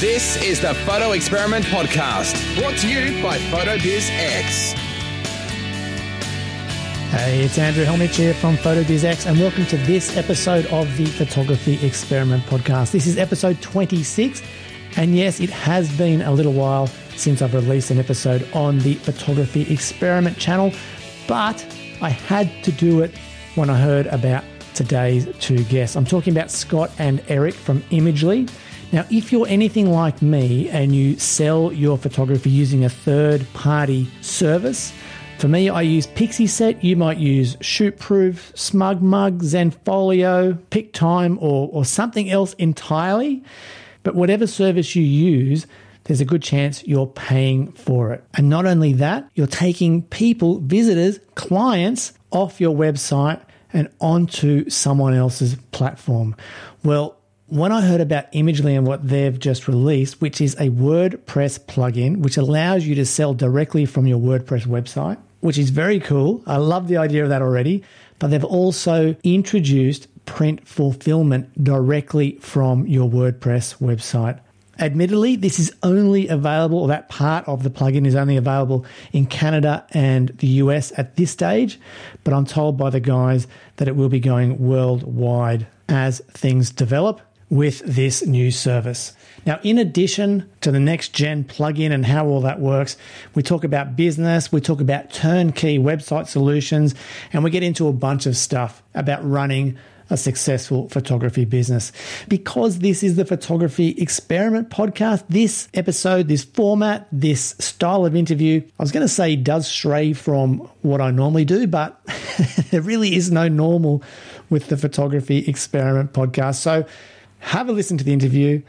This is the Photo Experiment Podcast, brought to you by PhotoBizX. Hey, it's Andrew Hellmich here from PhotoBizX, and welcome to this episode of the Photography Experiment Podcast. This is episode 26, and yes, it has been a little while since I've released an episode on the Photography Experiment channel, but I had to do it when I heard about today's two guests. I'm talking about Scott and Eric from Imagely. Now, if you're anything like me and you sell your photography using a third party service, for me, I use Pixieset. You might use Shootproof, SmugMug, Zenfolio, PicTime, or, or something else entirely. But whatever service you use, there's a good chance you're paying for it. And not only that, you're taking people, visitors, clients off your website and onto someone else's platform. Well, when I heard about Imagely and what they've just released, which is a WordPress plugin, which allows you to sell directly from your WordPress website, which is very cool. I love the idea of that already. But they've also introduced print fulfillment directly from your WordPress website. Admittedly, this is only available, or that part of the plugin is only available in Canada and the US at this stage, but I'm told by the guys that it will be going worldwide as things develop with this new service. Now, in addition to the next gen plugin and how all that works, we talk about business, we talk about turnkey website solutions, and we get into a bunch of stuff about running a successful photography business. Because this is the Photography Experiment podcast, this episode, this format, this style of interview, I was going to say does stray from what I normally do, but there really is no normal with the Photography Experiment podcast. So, have a listen to the interview.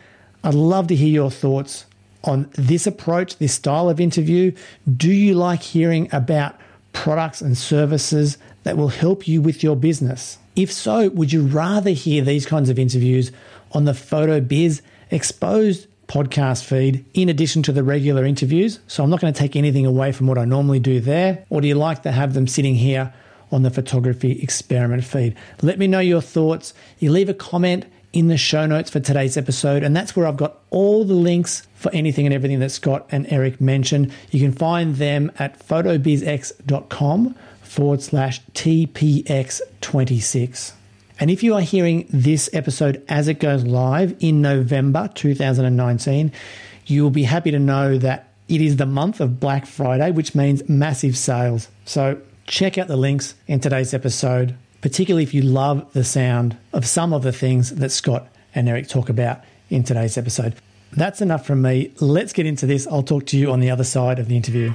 I'd love to hear your thoughts on this approach, this style of interview. Do you like hearing about products and services that will help you with your business? If so, would you rather hear these kinds of interviews on the Photo Biz Exposed podcast feed in addition to the regular interviews? So I'm not going to take anything away from what I normally do there. Or do you like to have them sitting here on the Photography Experiment feed? Let me know your thoughts. You leave a comment in the show notes for today's episode. And that's where I've got all the links for anything and everything that Scott and Eric mentioned. You can find them at photobizx.com forward slash TPX26. And if you are hearing this episode as it goes live in November 2019, you will be happy to know that it is the month of Black Friday, which means massive sales. So check out the links in today's episode particularly if you love the sound of some of the things that Scott and Eric talk about in today's episode. That's enough from me. Let's get into this. I'll talk to you on the other side of the interview.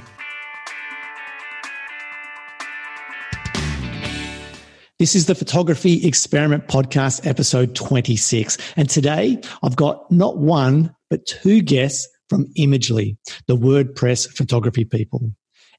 This is the Photography Experiment Podcast, episode 26. And today I've got not one, but two guests from Imagely, the WordPress photography people.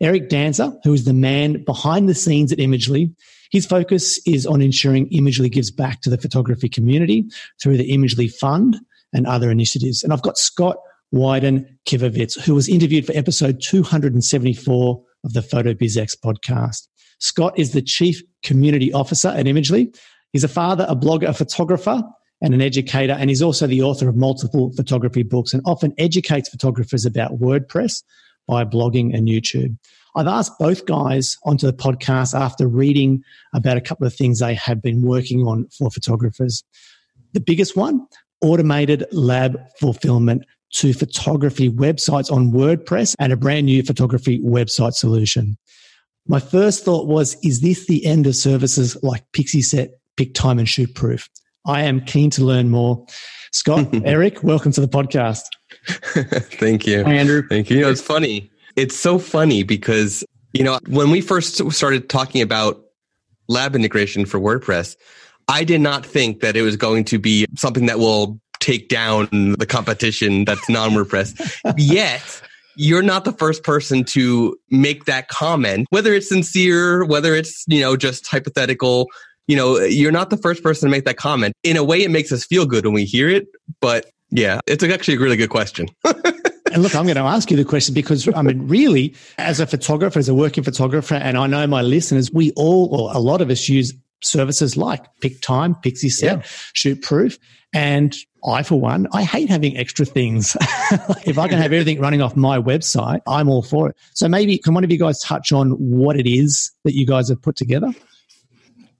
Eric Danzer, who is the man behind the scenes at Imagely, his focus is on ensuring Imagely gives back to the photography community through the Imagely Fund and other initiatives. And I've got Scott Wyden Kivowitz, who was interviewed for episode 274 of the PhotoBizX podcast. Scott is the Chief Community Officer at Imagely. He's a father, a blogger, a photographer, and an educator, and he's also the author of multiple photography books and often educates photographers about WordPress by blogging and YouTube. I've asked both guys onto the podcast after reading about a couple of things they have been working on for photographers. The biggest one, automated lab fulfillment to photography websites on WordPress and a brand new photography website solution. My first thought was, is this the end of services like Pixieset, PicTime, and Shootproof? I am keen to learn more. Scott, Eric, welcome to the podcast. Thank you. Hi, Andrew. Thank you. You know, it's funny. It's so funny because, you know, when we first started talking about lab integration for WordPress, I did not think that it was going to be something that will take down the competition that's non WordPress. Yet, you're not the first person to make that comment, whether it's sincere, whether it's, you know, just hypothetical. You know, you're not the first person to make that comment. In a way, it makes us feel good when we hear it, but yeah, it's actually a really good question. and look, I'm going to ask you the question because, I mean, really, as a photographer, as a working photographer, and I know my listeners, we all, or a lot of us use services like PicTime, PixieSet, yeah. ShootProof. And I, for one, I hate having extra things. if I can have everything running off my website, I'm all for it. So maybe can one of you guys touch on what it is that you guys have put together?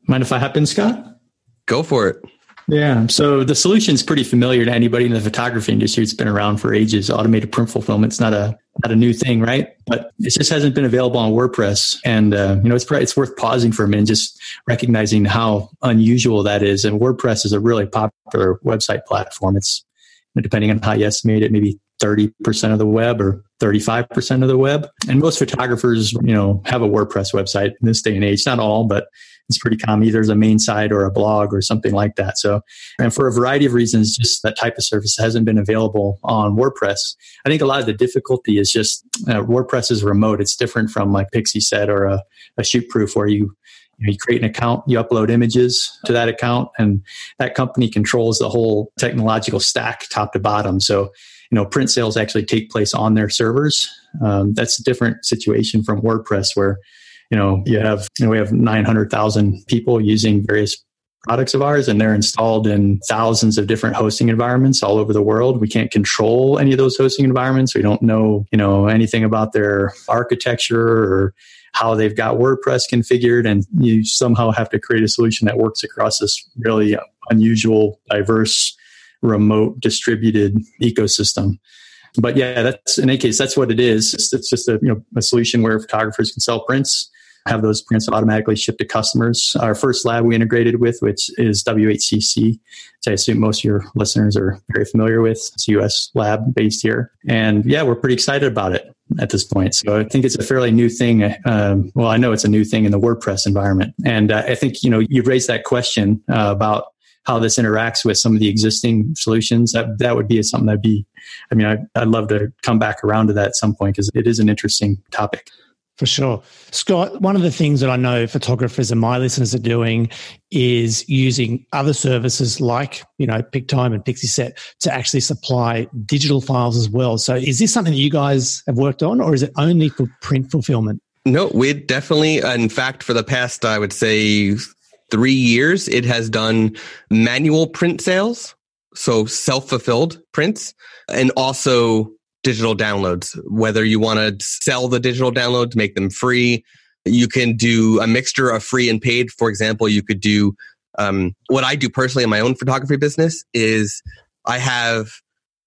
Mind if I hop in, Scott? Go for it. Yeah. So the solution is pretty familiar to anybody in the photography industry. It's been around for ages. Automated print fulfillment's not a not a new thing, right? But it just hasn't been available on WordPress. And uh, you know, it's probably, it's worth pausing for a minute, just recognizing how unusual that is. And WordPress is a really popular website platform. It's depending on how you estimate it, maybe 30% of the web or 35% of the web. And most photographers, you know, have a WordPress website in this day and age. Not all, but it's pretty common. Either as a main site or a blog or something like that. So, and for a variety of reasons, just that type of service hasn't been available on WordPress. I think a lot of the difficulty is just uh, WordPress is remote. It's different from like PixieSet or a, a ShootProof where you, you create an account, you upload images to that account, and that company controls the whole technological stack top to bottom. So, you know, print sales actually take place on their servers. Um, that's a different situation from WordPress, where you know, you have, you know, we have 900,000 people using various products of ours and they're installed in thousands of different hosting environments all over the world. We can't control any of those hosting environments. We don't know, you know, anything about their architecture or how they've got WordPress configured. And you somehow have to create a solution that works across this really unusual, diverse, remote, distributed ecosystem but yeah, that's in any case, that's what it is. It's, it's, just a you know a solution where photographers can sell prints have those prints automatically shipped to customers. Our first lab we integrated with, which is WHCC, which I assume most of your listeners are very familiar with. It's a US lab based here. And yeah, we're pretty excited about it at this point. So I think it's a fairly new thing. Um, well, I know it's a new thing in the WordPress environment. And uh, I think, you know, you raised that question uh, about how this interacts with some of the existing solutions. That, that would be something that'd be, I mean, I, I'd love to come back around to that at some point because it is an interesting topic. For sure. Scott, one of the things that I know photographers and my listeners are doing is using other services like, you know, PicTime and PixieSet to actually supply digital files as well. So is this something that you guys have worked on or is it only for print fulfillment? No, we definitely, in fact, for the past, I would say three years, it has done manual print sales. So self fulfilled prints and also digital downloads, whether you want to sell the digital downloads, make them free. You can do a mixture of free and paid. For example, you could do um, what I do personally in my own photography business is I have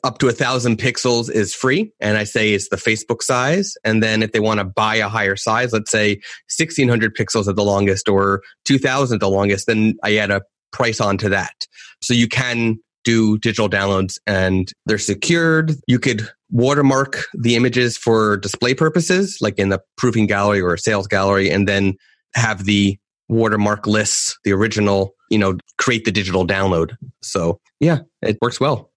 up to a thousand pixels is free. And I say it's the Facebook size. And then if they want to buy a higher size, let's say 1600 pixels at the longest or 2000 at the longest, then I add a price onto that. So you can do digital downloads and they're secured. You could watermark the images for display purposes, like in the proofing gallery or a sales gallery, and then have the watermark lists, the original, you know, create the digital download. So yeah, it works well.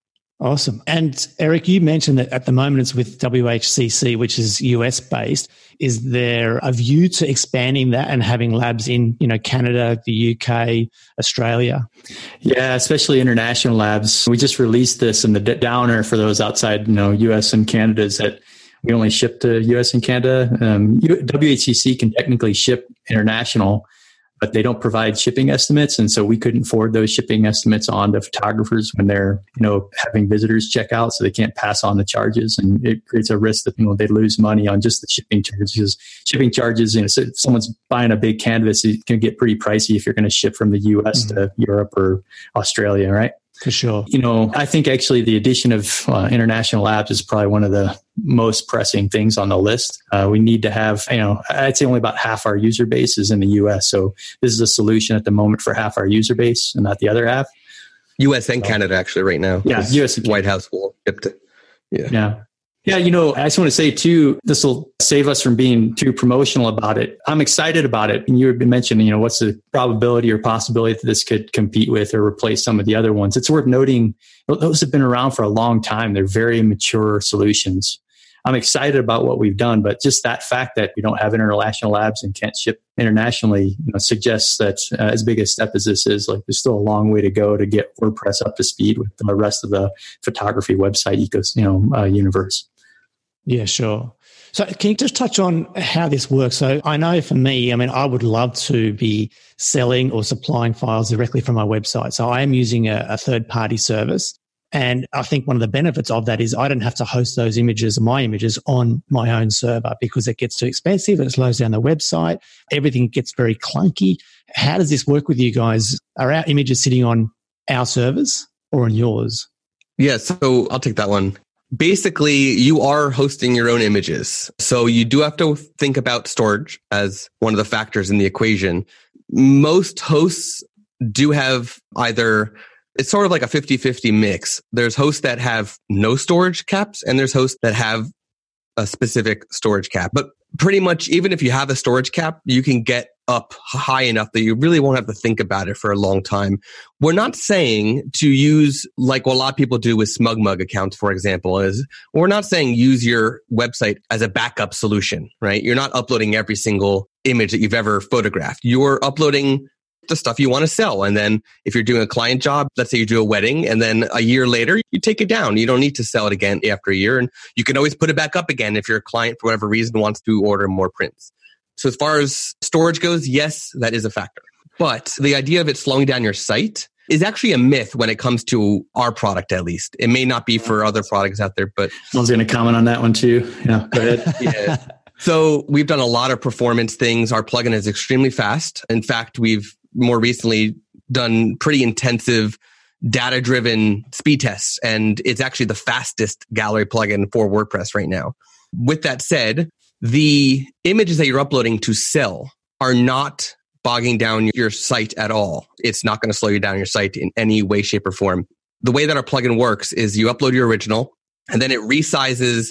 Awesome. And Eric, you mentioned that at the moment it's with WHCC, which is US based. Is there a view to expanding that and having labs in, you know, Canada, the UK, Australia? Yeah, especially international labs. We just released this and the downer for those outside, you know, US and Canada is that we only ship to US and Canada. Um, WHCC can technically ship international but they don't provide shipping estimates. And so we couldn't forward those shipping estimates on to photographers when they're, you know, having visitors check out. So they can't pass on the charges and it creates a risk that, you know, they lose money on just the shipping charges. Shipping charges, you know, so if someone's buying a big canvas, it can get pretty pricey if you're going to ship from the US mm-hmm. to Europe or Australia, right? For sure. You know, I think actually the addition of uh, international labs is probably one of the most pressing things on the list. Uh, we need to have, you know, I'd say only about half our user base is in the US. So this is a solution at the moment for half our user base and not the other half. US and so, Canada actually right now. Yeah. US White House will. Yeah. Yeah. Yeah, you know, I just want to say too, this will save us from being too promotional about it. I'm excited about it. And you have been mentioning, you know, what's the probability or possibility that this could compete with or replace some of the other ones? It's worth noting those have been around for a long time. They're very mature solutions. I'm excited about what we've done, but just that fact that we don't have international labs and can't ship internationally you know, suggests that uh, as big a step as this is, like there's still a long way to go to get WordPress up to speed with the rest of the photography website ecosystem, you know, uh, universe. Yeah, sure. So, can you just touch on how this works? So, I know for me, I mean, I would love to be selling or supplying files directly from my website. So, I am using a, a third party service. And I think one of the benefits of that is I don't have to host those images, my images, on my own server because it gets too expensive. It slows down the website. Everything gets very clunky. How does this work with you guys? Are our images sitting on our servers or on yours? Yeah, so I'll take that one. Basically, you are hosting your own images. So you do have to think about storage as one of the factors in the equation. Most hosts do have either it's sort of like a 50-50 mix. There's hosts that have no storage caps and there's hosts that have a specific storage cap. But pretty much even if you have a storage cap, you can get up high enough that you really won't have to think about it for a long time. We're not saying to use like what a lot of people do with SmugMug accounts, for example, is we're not saying use your website as a backup solution, right? You're not uploading every single image that you've ever photographed. You're uploading the stuff you want to sell. And then if you're doing a client job, let's say you do a wedding and then a year later you take it down. You don't need to sell it again after a year and you can always put it back up again if your client for whatever reason wants to order more prints. So as far as storage goes, yes, that is a factor. But the idea of it slowing down your site is actually a myth when it comes to our product, at least. It may not be for other products out there, but I was going to comment on that one too. Yeah, go ahead. yeah. So we've done a lot of performance things. Our plugin is extremely fast. In fact, we've more recently done pretty intensive data driven speed tests, and it's actually the fastest gallery plugin for WordPress right now. With that said, the images that you're uploading to sell are not bogging down your site at all. It's not going to slow you down your site in any way, shape, or form. The way that our plugin works is you upload your original and then it resizes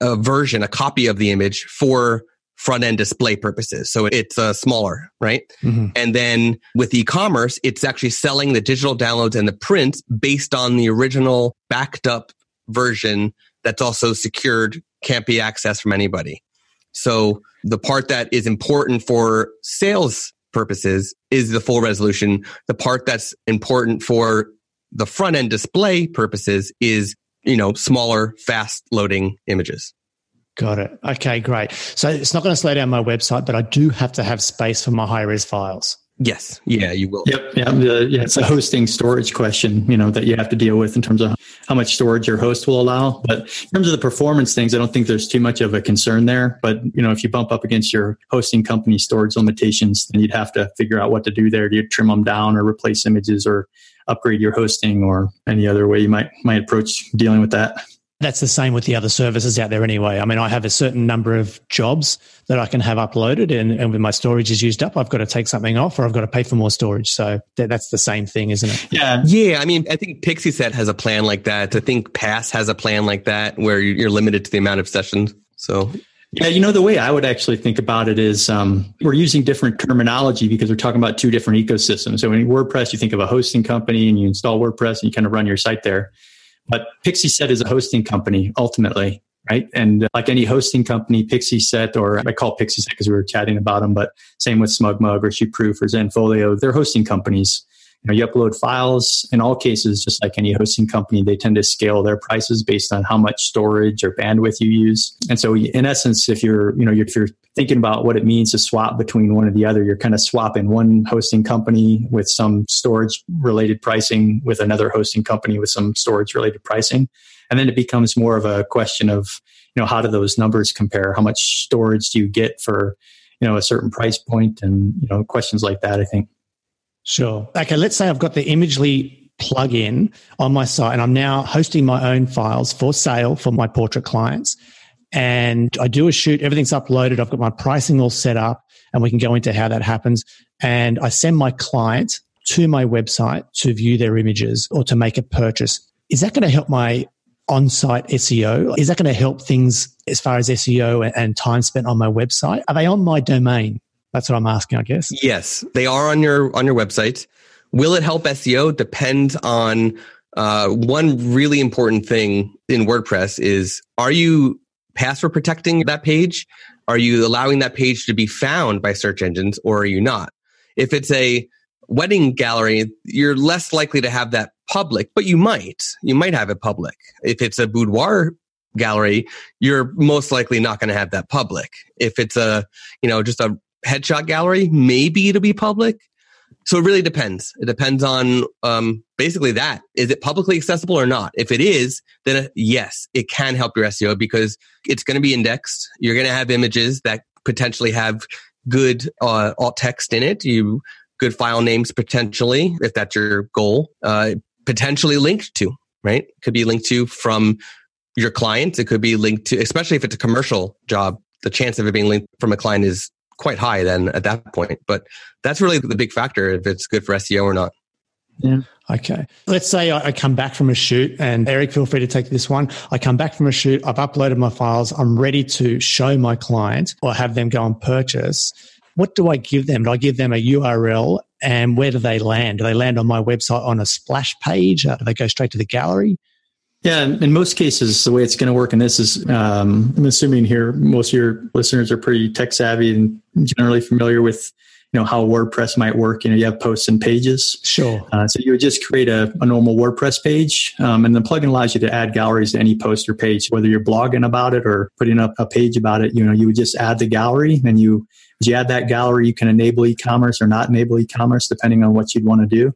a version, a copy of the image for front end display purposes. So it's uh, smaller, right? Mm-hmm. And then with e-commerce, it's actually selling the digital downloads and the prints based on the original backed up version that's also secured, can't be accessed from anybody. So the part that is important for sales purposes is the full resolution. The part that's important for the front end display purposes is, you know, smaller, fast loading images. Got it. Okay, great. So it's not going to slow down my website, but I do have to have space for my high res files. Yes. Yeah, you will. Yep. Yeah. The, yeah. It's a hosting storage question, you know, that you have to deal with in terms of how much storage your host will allow. But in terms of the performance things, I don't think there's too much of a concern there. But, you know, if you bump up against your hosting company storage limitations, then you'd have to figure out what to do there. Do you trim them down or replace images or upgrade your hosting or any other way you might, might approach dealing with that? That's the same with the other services out there anyway. I mean, I have a certain number of jobs that I can have uploaded, and, and when my storage is used up, I've got to take something off or I've got to pay for more storage. So that, that's the same thing, isn't it? Yeah. Yeah. I mean, I think Pixieset has a plan like that. I think Pass has a plan like that where you're limited to the amount of sessions. So yeah, you know, the way I would actually think about it is um, we're using different terminology because we're talking about two different ecosystems. So in WordPress, you think of a hosting company and you install WordPress and you kind of run your site there. But Pixieset is a hosting company ultimately, right? And uh, like any hosting company, Pixieset, or I call Pixieset because we were chatting about them, but same with SmugMug or ShootProof or Zenfolio, they're hosting companies. You know, you upload files. In all cases, just like any hosting company, they tend to scale their prices based on how much storage or bandwidth you use. And so, in essence, if you're, you know, if you're thinking about what it means to swap between one or the other, you're kind of swapping one hosting company with some storage related pricing with another hosting company with some storage related pricing. And then it becomes more of a question of, you know, how do those numbers compare? How much storage do you get for, you know, a certain price point and, you know, questions like that, I think. Sure. Okay, let's say I've got the Imagely plugin on my site and I'm now hosting my own files for sale for my portrait clients. And I do a shoot, everything's uploaded, I've got my pricing all set up, and we can go into how that happens. And I send my client to my website to view their images or to make a purchase. Is that going to help my on site SEO? Is that going to help things as far as SEO and time spent on my website? Are they on my domain? That's what I'm asking, I guess. Yes, they are on your on your website. Will it help SEO? Depends on uh, one really important thing in WordPress is are you password protecting that page? Are you allowing that page to be found by search engines or are you not? If it's a wedding gallery, you're less likely to have that public, but you might. You might have it public. If it's a boudoir gallery, you're most likely not going to have that public. If it's a, you know, just a headshot gallery, maybe it'll be public. So it really depends. It depends on um, basically that. Is it publicly accessible or not? If it is, then uh, yes, it can help your SEO because it's going to be indexed. You're going to have images that potentially have good uh, alt text in it. You good file names potentially, if that's your goal. Uh, potentially linked to right. Could be linked to from your client. It could be linked to, especially if it's a commercial job. The chance of it being linked from a client is quite high then at that point. But that's really the big factor if it's good for SEO or not. Yeah. Okay. Let's say I come back from a shoot and Eric, feel free to take this one. I come back from a shoot. I've uploaded my files. I'm ready to show my client or have them go and purchase. What do I give them? Do I give them a URL and where do they land? Do they land on my website on a splash page? Uh, do they go straight to the gallery? Yeah, in most cases, the way it's going to work in this is um, I'm assuming here most of your listeners are pretty tech savvy and generally familiar with you know how WordPress might work. You know, you have posts and pages. Sure. Uh, so you would just create a, a normal WordPress page, um, and the plugin allows you to add galleries to any post or page, whether you're blogging about it or putting up a page about it. You know, you would just add the gallery, and you as you add that gallery, you can enable e-commerce or not enable e-commerce depending on what you'd want to do.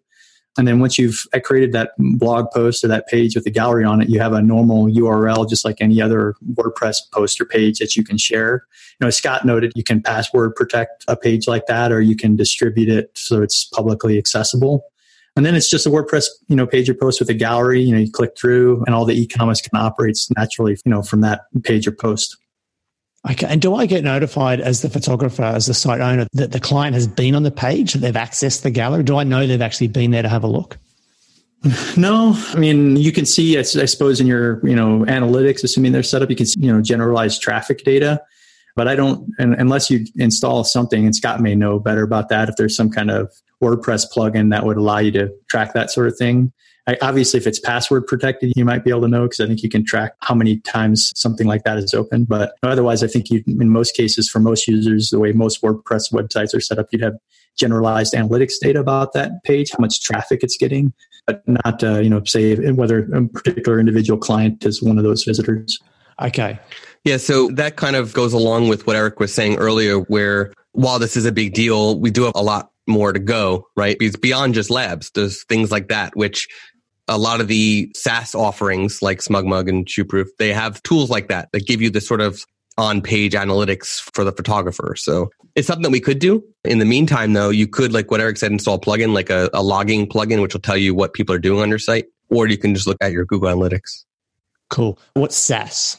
And then once you've uh, created that blog post or that page with the gallery on it, you have a normal URL, just like any other WordPress post or page that you can share. You know, as Scott noted, you can password protect a page like that, or you can distribute it so it's publicly accessible. And then it's just a WordPress, you know, page or post with a gallery. You know, you click through, and all the e-commerce can operate naturally, you know, from that page or post. Okay. And do I get notified as the photographer, as the site owner, that the client has been on the page, that they've accessed the gallery? Do I know they've actually been there to have a look? No, I mean you can see. I suppose in your you know analytics, assuming they're set up, you can see you know generalized traffic data. But I don't, unless you install something, and Scott may know better about that. If there's some kind of WordPress plugin that would allow you to track that sort of thing, I, obviously, if it's password protected, you might be able to know because I think you can track how many times something like that is open. But otherwise, I think you, in most cases, for most users, the way most WordPress websites are set up, you'd have generalized analytics data about that page, how much traffic it's getting, but not, uh, you know, say whether a particular individual client is one of those visitors. Okay. Yeah, so that kind of goes along with what Eric was saying earlier, where while this is a big deal, we do have a lot more to go, right? Because beyond just labs, there's things like that, which a lot of the SaaS offerings like SmugMug and ShootProof, they have tools like that that give you the sort of on page analytics for the photographer. So it's something that we could do. In the meantime, though, you could, like what Eric said, install a plugin, like a, a logging plugin, which will tell you what people are doing on your site, or you can just look at your Google Analytics. Cool. What's SaaS?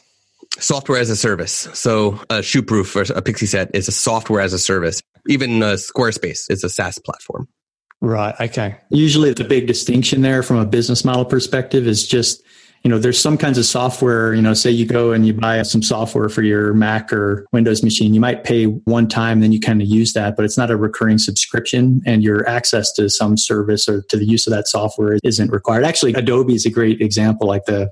Software as a service. So a ShootProof or a Pixie Set is a software as a service. Even uh, Squarespace is a SaaS platform. Right. Okay. Usually the big distinction there from a business model perspective is just, you know, there's some kinds of software, you know, say you go and you buy some software for your Mac or Windows machine, you might pay one time, then you kind of use that, but it's not a recurring subscription and your access to some service or to the use of that software isn't required. Actually, Adobe is a great example, like the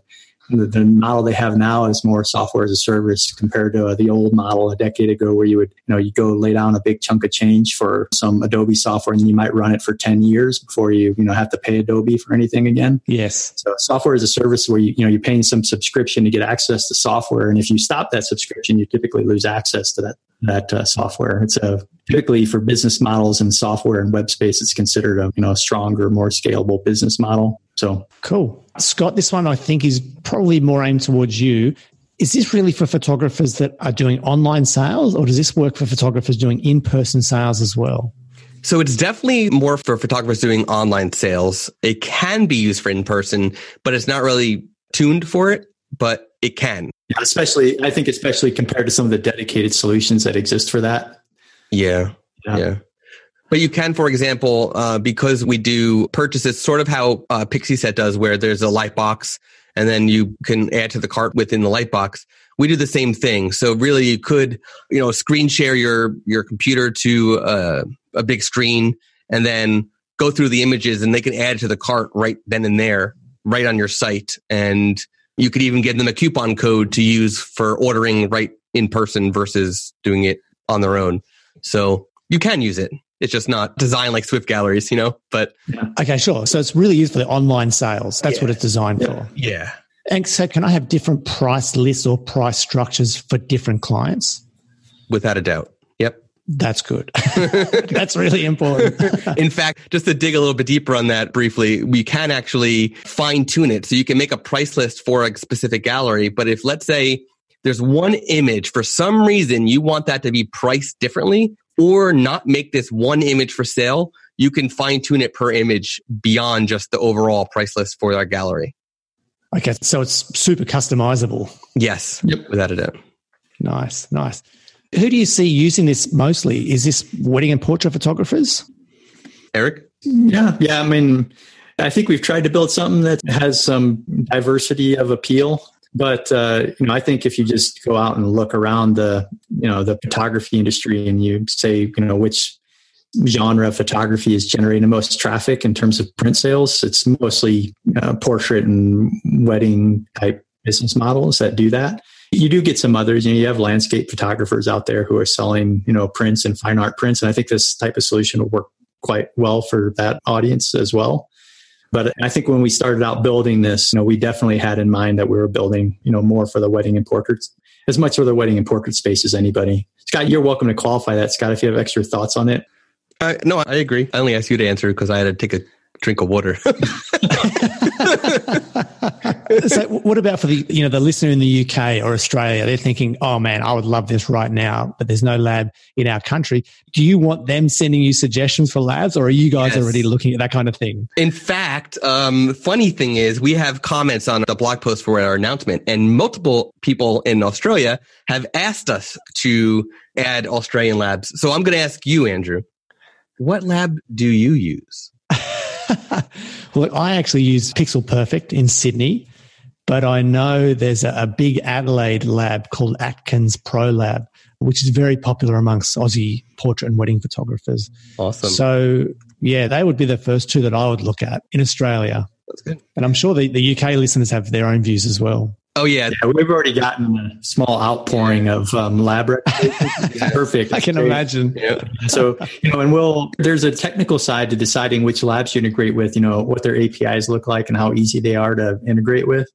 the, the, model they have now is more software as a service compared to uh, the old model a decade ago where you would you know you go lay down a big chunk of change for some adobe software and you might run it for 10 years before you you know have to pay adobe for anything again. Yes. So software as a service where you you know you're paying some subscription to get access to software. And if you stop that subscription you typically lose access to that that uh, software. It's a typically for business models and software and web space it's considered a you know a stronger more scalable business model so cool Scott, this one I think is probably more aimed towards you. Is this really for photographers that are doing online sales, or does this work for photographers doing in person sales as well? So it's definitely more for photographers doing online sales. It can be used for in person, but it's not really tuned for it, but it can. Yeah, especially, I think, especially compared to some of the dedicated solutions that exist for that. Yeah. Yeah. yeah. But you can, for example, uh, because we do purchases sort of how uh, Pixieset does, where there's a light box and then you can add to the cart within the light box. We do the same thing. So really you could, you know, screen share your, your computer to uh, a big screen and then go through the images and they can add to the cart right then and there, right on your site. And you could even give them a coupon code to use for ordering right in person versus doing it on their own. So you can use it. It's just not designed like Swift galleries, you know, but. Okay, sure. So it's really used for the online sales. That's yeah. what it's designed yeah. for. Yeah. And so, can I have different price lists or price structures for different clients? Without a doubt. Yep. That's good. That's really important. In fact, just to dig a little bit deeper on that briefly, we can actually fine tune it. So you can make a price list for a specific gallery. But if let's say there's one image for some reason you want that to be priced differently or not make this one image for sale, you can fine tune it per image beyond just the overall price list for our gallery. Okay, so it's super customizable. Yes, yep. without a doubt. Nice, nice. Who do you see using this mostly? Is this wedding and portrait photographers? Eric? Yeah, yeah. I mean, I think we've tried to build something that has some diversity of appeal. But uh, you know, I think if you just go out and look around the you know the photography industry and you say you know which genre of photography is generating the most traffic in terms of print sales. It's mostly uh, portrait and wedding type business models that do that. You do get some others. You, know, you have landscape photographers out there who are selling, you know, prints and fine art prints, and I think this type of solution will work quite well for that audience as well. But I think when we started out building this, you know, we definitely had in mind that we were building, you know, more for the wedding and portraits, as much for the wedding and portrait space as anybody. Scott, you're welcome to qualify that, Scott, if you have extra thoughts on it. Uh, no, I agree. I only asked you to answer because I had to take a drink of water. so what about for the you know the listener in the UK or Australia? They're thinking, "Oh man, I would love this right now," but there's no lab in our country. Do you want them sending you suggestions for labs, or are you guys yes. already looking at that kind of thing? In fact, um, funny thing is, we have comments on the blog post for our announcement, and multiple people in Australia have asked us to add Australian labs. So I'm going to ask you, Andrew. What lab do you use? well, I actually use Pixel Perfect in Sydney, but I know there's a, a, big Adelaide lab called Atkins Pro Lab, which is very popular amongst Aussie portrait and wedding photographers. Awesome. So, yeah, they would be the first two that I would look at in Australia. That's good. And I'm sure the, the UK listeners have their own views as well. Oh yeah. yeah. we've already gotten a small outpouring of um, lab Perfect. I can imagine. Yeah. So you know, and we'll there's a technical side to deciding which labs you integrate with. You know what their APIs look like and how easy they are to integrate with.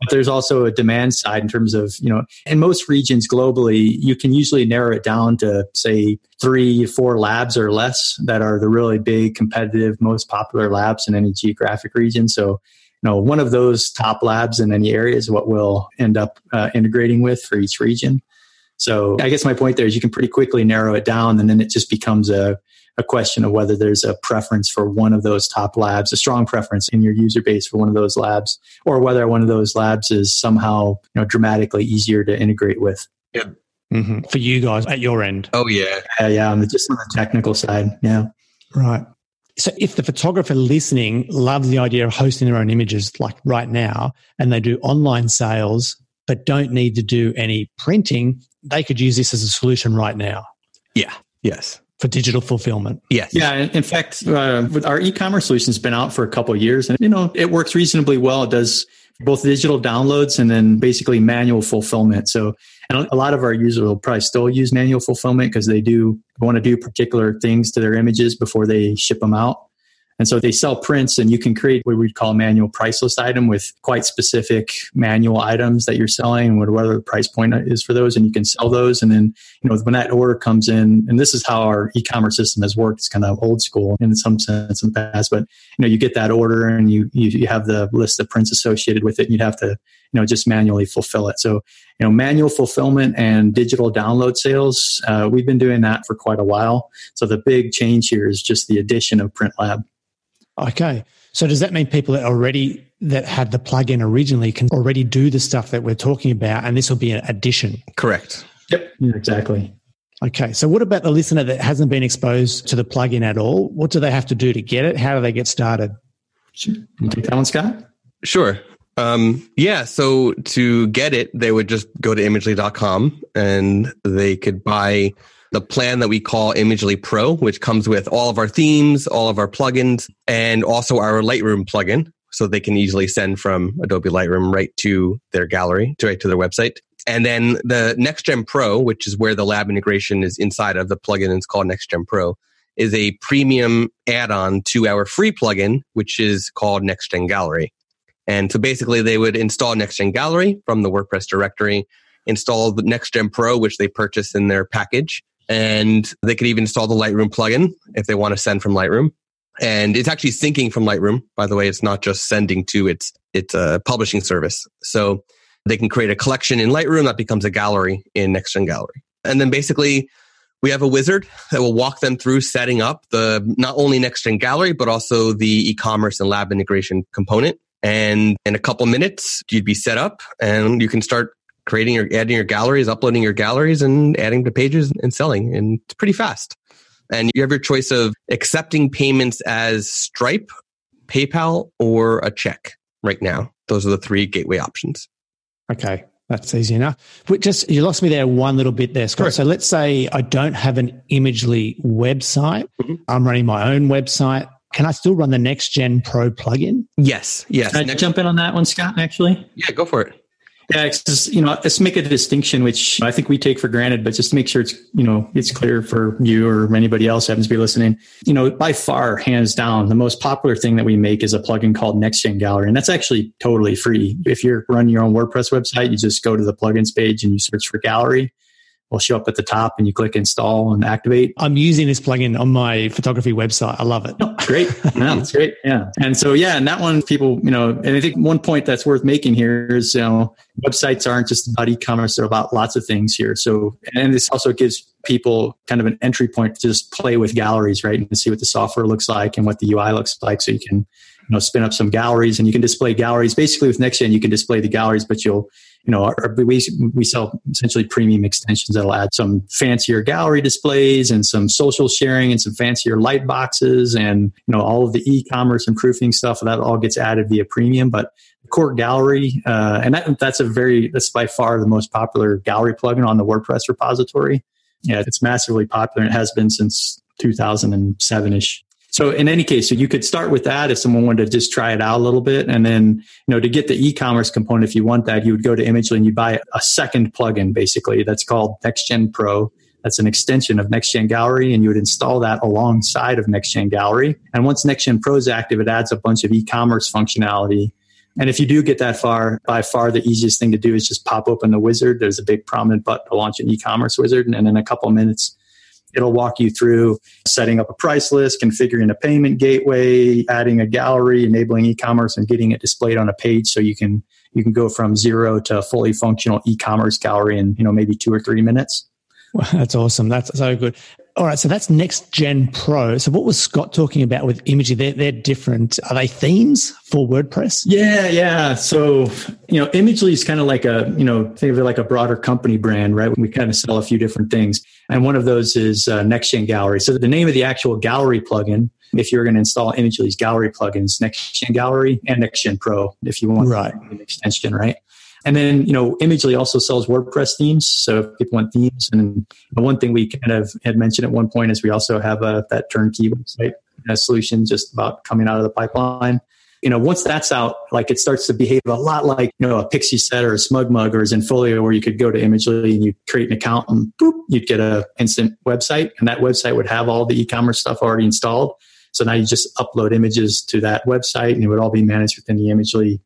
But there's also a demand side in terms of you know in most regions globally, you can usually narrow it down to say three, four labs or less that are the really big, competitive, most popular labs in any geographic region. So know, one of those top labs in any area is what we'll end up uh, integrating with for each region. So I guess my point there is you can pretty quickly narrow it down and then it just becomes a, a question of whether there's a preference for one of those top labs, a strong preference in your user base for one of those labs, or whether one of those labs is somehow you know dramatically easier to integrate with. Yeah. Mm-hmm. For you guys at your end. Oh yeah. Yeah, yeah. On the, just on the technical side. Yeah. Right. So if the photographer listening loves the idea of hosting their own images like right now and they do online sales but don't need to do any printing, they could use this as a solution right now. Yeah. Yes. For digital fulfillment. Yes. Yeah. In fact, uh, our e-commerce solution has been out for a couple years and, you know, it works reasonably well. It does both digital downloads and then basically manual fulfillment. So and a lot of our users will probably still use manual fulfillment because they do want to do particular things to their images before they ship them out. And so they sell prints and you can create what we'd call a manual price list item with quite specific manual items that you're selling and whatever the price point is for those. And you can sell those. And then, you know, when that order comes in, and this is how our e-commerce system has worked. It's kind of old school in some sense in the past, but you know, you get that order and you, you, you have the list of prints associated with it. And you'd have to, you know, just manually fulfill it. So, you know, manual fulfillment and digital download sales, uh, we've been doing that for quite a while. So the big change here is just the addition of Print Lab. Okay. So does that mean people that already that had the plugin originally can already do the stuff that we're talking about, and this will be an addition? Correct. Yep. Exactly. Okay. So what about the listener that hasn't been exposed to the plugin at all? What do they have to do to get it? How do they get started? Sure. You take that one, Scott. Sure. Um, yeah. So to get it, they would just go to imagely.com and they could buy the plan that we call Imagely Pro, which comes with all of our themes, all of our plugins, and also our Lightroom plugin. So they can easily send from Adobe Lightroom right to their gallery, right to their website. And then the NextGen Pro, which is where the lab integration is inside of the plugin, it's called NextGen Pro, is a premium add-on to our free plugin, which is called NextGen Gallery. And so basically they would install NextGen Gallery from the WordPress directory, install the NextGen Pro, which they purchase in their package. And they could even install the Lightroom plugin if they want to send from Lightroom. And it's actually syncing from Lightroom. By the way, it's not just sending to its, its a publishing service. So they can create a collection in Lightroom that becomes a gallery in NextGen Gallery. And then basically we have a wizard that will walk them through setting up the not only NextGen Gallery, but also the e-commerce and lab integration component. And in a couple minutes, you'd be set up and you can start creating your, adding your galleries, uploading your galleries and adding to pages and selling. And it's pretty fast. And you have your choice of accepting payments as Stripe, PayPal, or a check right now. Those are the three gateway options. Okay. That's easy enough. But just you lost me there one little bit there, Scott. Sure. So let's say I don't have an Imagely website. Mm-hmm. I'm running my own website. Can I still run the Next Gen Pro plugin? Yes. Yes. Can I Next- jump in on that one, Scott? Actually, yeah, go for it. Yeah, just, you know, let's make a distinction, which I think we take for granted, but just to make sure it's, you know, it's clear for you or anybody else happens to be listening. You know, by far, hands down, the most popular thing that we make is a plugin called NextGen Gallery. And that's actually totally free. If you're running your own WordPress website, you just go to the plugins page and you search for gallery It will show up at the top and you click install and activate. I'm using this plugin on my photography website. I love it. Great. Yeah, that's great. Yeah. And so, yeah, and that one people, you know, and I think one point that's worth making here is, you know, websites aren't just about e-commerce. They're about lots of things here. So, and this also gives people kind of an entry point to just play with galleries, right? And see what the software looks like and what the UI looks like. So you can, you know, spin up some galleries and you can display galleries. Basically with NextGen, you can display the galleries, but you'll, you know, our, we, we sell essentially premium extensions that'll add some fancier gallery displays and some social sharing and some fancier light boxes and, you know, all of the e-commerce and proofing stuff that all gets added via premium. But core gallery, uh, and that, that's a very, that's by far the most popular gallery plugin on the WordPress repository. Yeah, it's massively popular and it has been since 2007 ish. So in any case, so you could start with that if someone wanted to just try it out a little bit. And then, you know, to get the e-commerce component, if you want that, you would go to Imagely and you buy a second plugin basically that's called NextGen Pro. That's an extension of NextGen Gallery, and you would install that alongside of NextGen Gallery. And once NextGen Pro is active, it adds a bunch of e-commerce functionality. And if you do get that far, by far the easiest thing to do is just pop open the wizard. There's a big prominent button to launch an e-commerce wizard, and in a couple of minutes, It'll walk you through setting up a price list, configuring a payment gateway, adding a gallery, enabling e-commerce, and getting it displayed on a page so you can you can go from zero to fully functional e-commerce gallery in you know maybe two or three minutes. Well, that's awesome. That's so good. All right, so that's Next Gen Pro. So what was Scott talking about with Imagely? They're, they're different. Are they themes for WordPress? Yeah, yeah. So, you know, Imagely is kind of like a, you know, think of it like a broader company brand, right? We kind of sell a few different things. And one of those is uh, Gen Gallery. So the name of the actual gallery plugin, if you're going to install Imagely's gallery plugins, Next Gen Gallery and Next Gen Pro, if you want right. an extension, right? And then, you know, Imagely also sells WordPress themes. So if people want themes, and one thing we kind of had mentioned at one point is we also have a, that turnkey website a solution just about coming out of the pipeline. You know, once that's out, like it starts to behave a lot like, you know, a Pixie set or a Smug Mug or a Zenfolio where you could go to Imagely and you create an account and boop, you'd get a instant website and that website would have all the e-commerce stuff already installed. So now you just upload images to that website and it would all be managed within the Imagely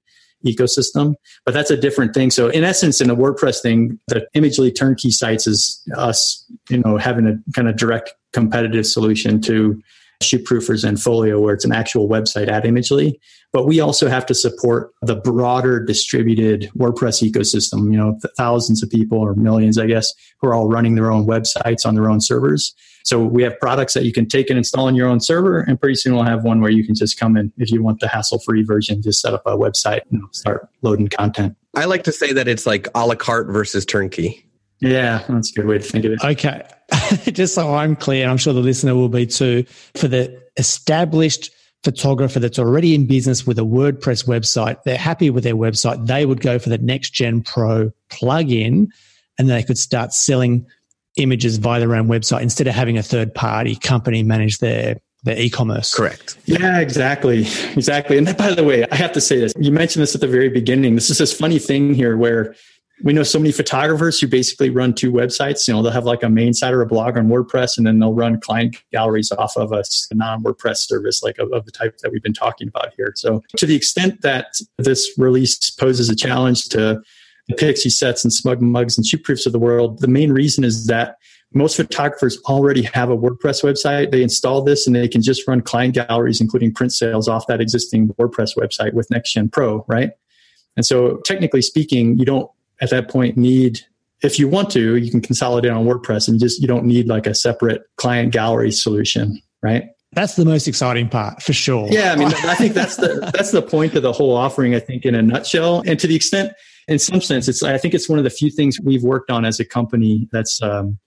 ecosystem. But that's a different thing. So in essence, in a WordPress thing, the Imagely turnkey sites is us, you know, having a kind of direct competitive solution to Shootproof or Zenfolio, where it's an actual website at Imagely. But we also have to support the broader distributed WordPress ecosystem, you know, thousands of people or millions, I guess, who are all running their own websites on their own servers. So we have products that you can take and install on your own server, and pretty soon we'll have one where you can just come in if you want the hassle-free version, just set up a website and start loading content. I like to say that it's like a la carte versus turnkey. Yeah, that's a good way to think of it. Okay. just so I'm clear, I'm sure the listener will be too, for the established photographer that's already in business with a WordPress website, they're happy with their website, they would go for the Next Gen Pro plugin and they could start selling images via their own website instead of having a third party company manage their their e-commerce. Correct. Yeah, exactly. Exactly. And by the way, I have to say this. You mentioned this at the very beginning. This is this funny thing here where we know so many photographers who basically run two websites. You know, they'll have like a main site or a blog on WordPress, and then they'll run client galleries off of a non-WordPress service, like of, of the type that we've been talking about here. So, to the extent that this release poses a challenge to the Pixie sets and Smug Mugs and Shootproofs of the world, the main reason is that most photographers already have a WordPress website. They install this and they can just run client galleries, including print sales, off that existing WordPress website with NextGen Pro, right? And so, technically speaking, you don't at that point need if you want to you can consolidate on wordpress and just you don't need like a separate client gallery solution right? That's the most exciting part for sure. Yeah i mean i think that's the that's the point of the whole offering i think in a nutshell. And to the extent in some sense it's i think it's one of the few things we've worked on as a company that's um,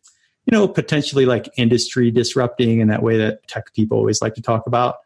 you know potentially like industry disrupting in that way that tech people always like to talk about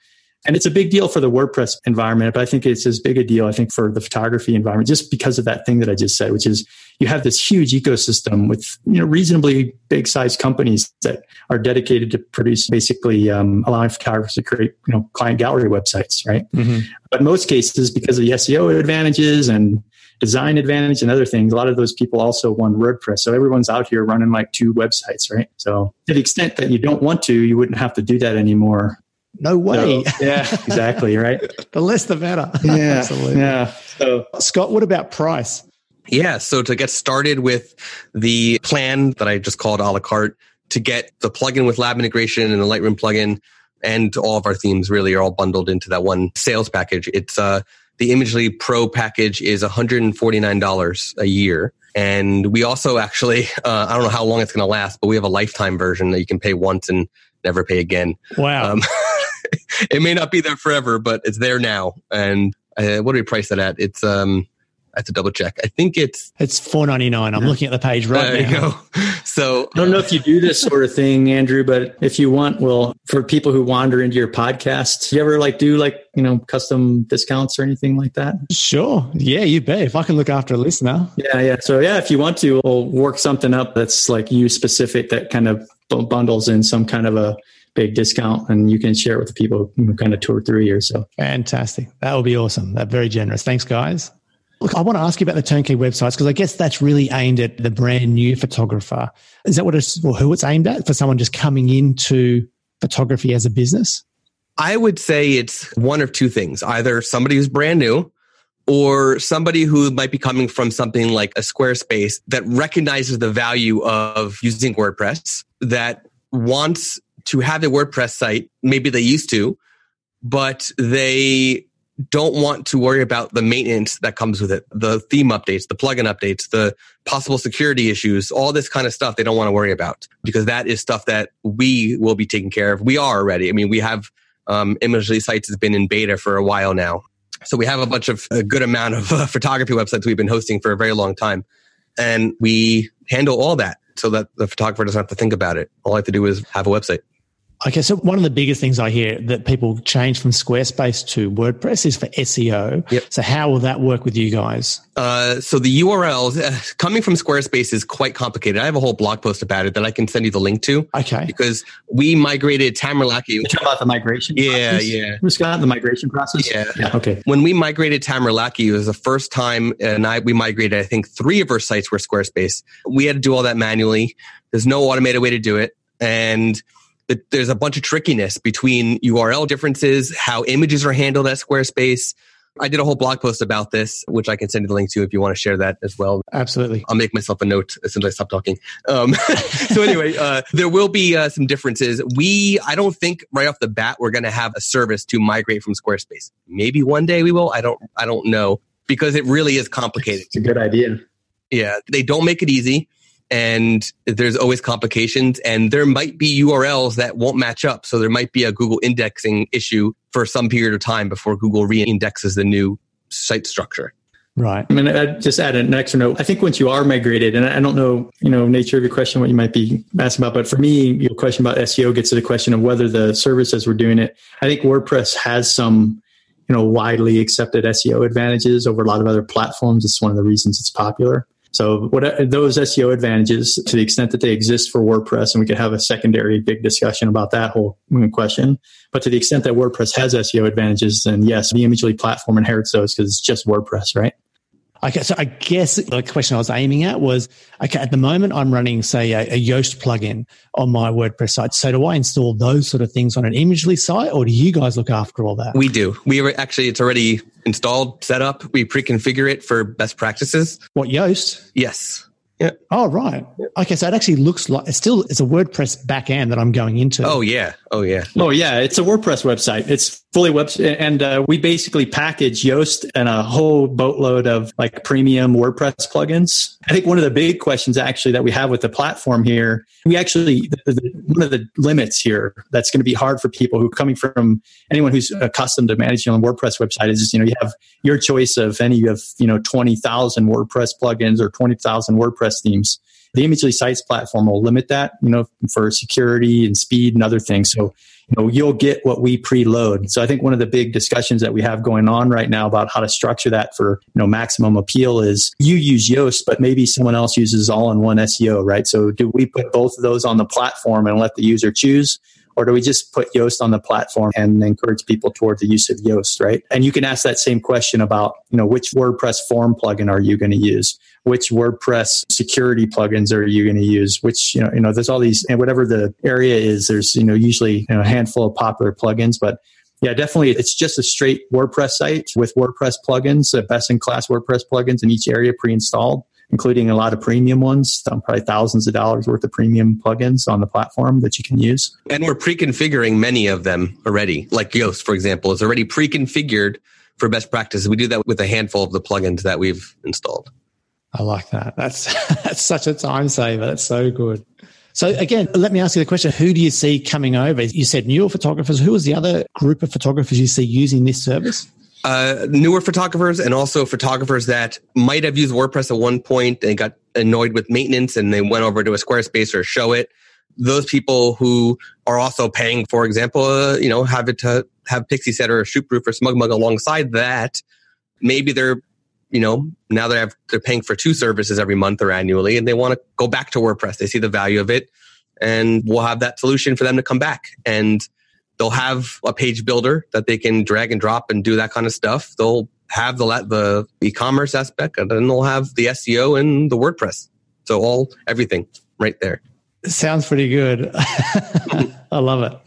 and it's a big deal for the WordPress environment, but I think it's as big a deal, I think, for the photography environment, just because of that thing that I just said, which is you have this huge ecosystem with, you know, reasonably big sized companies that are dedicated to produce basically um, allowing photographers to create, you know, client gallery websites, right? Mm-hmm. But most cases, because of the SEO advantages and design advantage and other things, a lot of those people also want WordPress. So everyone's out here running like two websites, right? So to the extent that you don't want to, you wouldn't have to do that anymore no way. So, yeah, exactly. Right. the less the better. Yeah. Absolutely. Yeah. So, Scott, what about price? Yeah. So to get started with the plan that I just called a la carte, to get the plugin with lab integration and the Lightroom plugin and all of our themes really are all bundled into that one sales package. It's uh, the Imagely Pro package is $149 a year. And we also actually, uh, I don't know how long it's going to last, but we have a lifetime version that you can pay once and never pay again. Wow. Um, it may not be there forever, but it's there now. And uh, what do we price that at? It's um, I have to double check. I think it's it's four ninety nine. I'm looking at the page right there now. go. So I don't know if you do this sort of thing, Andrew, but if you want, well, for people who wander into your podcast, you ever like do like you know custom discounts or anything like that? Sure. Yeah, you bet. If I can look after a listener. Yeah, yeah. So yeah, if you want to, we'll work something up that's like you specific that kind of bundles in some kind of a big discount and you can share it with the people who kind of tour through here. So fantastic. That would be awesome. That very generous. Thanks, guys. Look, I want to ask you about the turnkey websites because I guess that's really aimed at the brand new photographer. Is that what it's, or who it's aimed at for someone just coming into photography as a business? I would say it's one of two things either somebody who's brand new or somebody who might be coming from something like a Squarespace that recognizes the value of using WordPress, that wants to have a WordPress site. Maybe they used to, but they don't want to worry about the maintenance that comes with it, the theme updates, the plugin updates, the possible security issues, all this kind of stuff they don't want to worry about because that is stuff that we will be taking care of. We are already. I mean, we have um, Imagely sites has been in beta for a while now. So we have a bunch of a good amount of uh, photography websites we've been hosting for a very long time. And we handle all that so that the photographer doesn't have to think about it. All I have to do is have a website. Okay, so one of the biggest things I hear that people change from Squarespace to WordPress is for SEO. Yep. So how will that work with you guys? Uh, so the URLs uh, coming from Squarespace is quite complicated. I have a whole blog post about it that I can send you the link to. Okay. Because we migrated Tamerlaki. You talk about the migration. Yeah, process? yeah. Who's got the migration process? Yeah. yeah. Okay. When we migrated Tamerlaki, it was the first time, and I we migrated. I think three of our sites were Squarespace. We had to do all that manually. There's no automated way to do it, and there's a bunch of trickiness between URL differences, how images are handled at Squarespace. I did a whole blog post about this, which I can send you the link to if you want to share that as well. Absolutely. I'll make myself a note as soon as I stop talking. Um, so anyway, uh, there will be uh, some differences. We, I don't think right off the bat we're going to have a service to migrate from Squarespace. Maybe one day we will. I don't, I don't know because it really is complicated. It's a good idea. Yeah, they don't make it easy and there's always complications and there might be URLs that won't match up. So there might be a Google indexing issue for some period of time before Google re-indexes the new site structure. Right. I mean, I'd just add an extra note. I think once you are migrated, and I don't know, you know, nature of your question, what you might be asking about, but for me, your question about SEO gets to the question of whether the services were doing it. I think WordPress has some, you know, widely accepted SEO advantages over a lot of other platforms. It's one of the reasons it's popular. So what uh, those SEO advantages, to the extent that they exist for WordPress, and we could have a secondary big discussion about that whole question. But to the extent that WordPress has SEO advantages, then yes, the Imagely platform inherits those because it's just WordPress, right? Okay, so I guess the question I was aiming at was okay, at the moment I'm running, say, a, a, Yoast plugin on my WordPress site. So do I install those sort of things on an Imagely site or do you guys look after all that? We do. We are actually, it's already installed, set up. We pre configure it for best practices. What, Yoast? Yes. Yeah. Oh, right. Okay. So it actually looks like it's still, it's a WordPress backend that I'm going into. Oh, yeah. Oh, yeah. Oh, yeah. It's a WordPress website. It's fully web, and uh, we basically package Yoast and a whole boatload of like premium WordPress plugins. I think one of the big questions actually that we have with the platform here, we actually, the, the, one of the limits here that's going to be hard for people who coming from anyone who's accustomed to managing on WordPress website is, you know, you have your choice of any of, you know, 20,000 WordPress plugins or 20,000 WordPress themes. The Imagely Sites platform will limit that, you know, for security and speed and other things. So, you know, you'll get what we preload. So I think one of the big discussions that we have going on right now about how to structure that for, you know, maximum appeal is you use Yoast, but maybe someone else uses all in one SEO, right? So do we put both of those on the platform and let the user choose? Or do we just put Yoast on the platform and encourage people toward the use of Yoast, right? And you can ask that same question about, you know, which WordPress form plugin are you going to use? which WordPress security plugins are you going to use? Which, you know, you know, there's all these, and whatever the area is, there's, you know, usually you know, a handful of popular plugins, but yeah, definitely. It's just a straight WordPress site with WordPress plugins, the best in class WordPress plugins in each area pre installed, including a lot of premium ones, probably thousands of dollars worth of premium plugins on the platform that you can use. And we're pre configuring many of them already. Like Yoast, for example, is already pre configured for best practices. We do that with a handful of the plugins that we've installed. I like that. That's that's such a time saver. That's so good. So again, let me ask you the question: Who do you see coming over? You said newer photographers. Who is the other group of photographers you see using this service? Uh, newer photographers and also photographers that might have used WordPress at one point and got annoyed with maintenance and they went over to a Squarespace or Showit. Those people who are also paying, for example, uh, you know, have it to have Pixieset or Shootproof or SmugMug alongside that. Maybe they're you know, now they have, they're paying for two services every month or annually and they want to go back to WordPress. They see the value of it and we'll have that solution for them to come back and they'll have a page builder that they can drag and drop and do that kind of stuff. They'll have the, the e-commerce aspect and then they'll have the SEO and the WordPress. So all, everything right there. Sounds pretty good. I love it.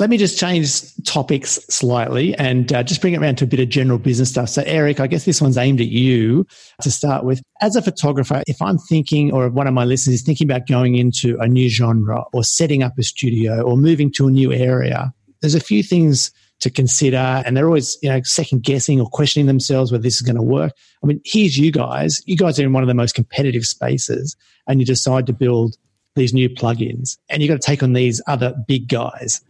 Let me just change topics slightly and uh, just bring it around to a bit of general business stuff. So, Eric, I guess this one's aimed at you to start with. As a photographer, if I'm thinking, or one of my listeners is thinking about going into a new genre or setting up a studio or moving to a new area, there's a few things to consider and they're always you know second guessing or questioning themselves whether this is going to work i mean here's you guys you guys are in one of the most competitive spaces and you decide to build these new plugins and you've got to take on these other big guys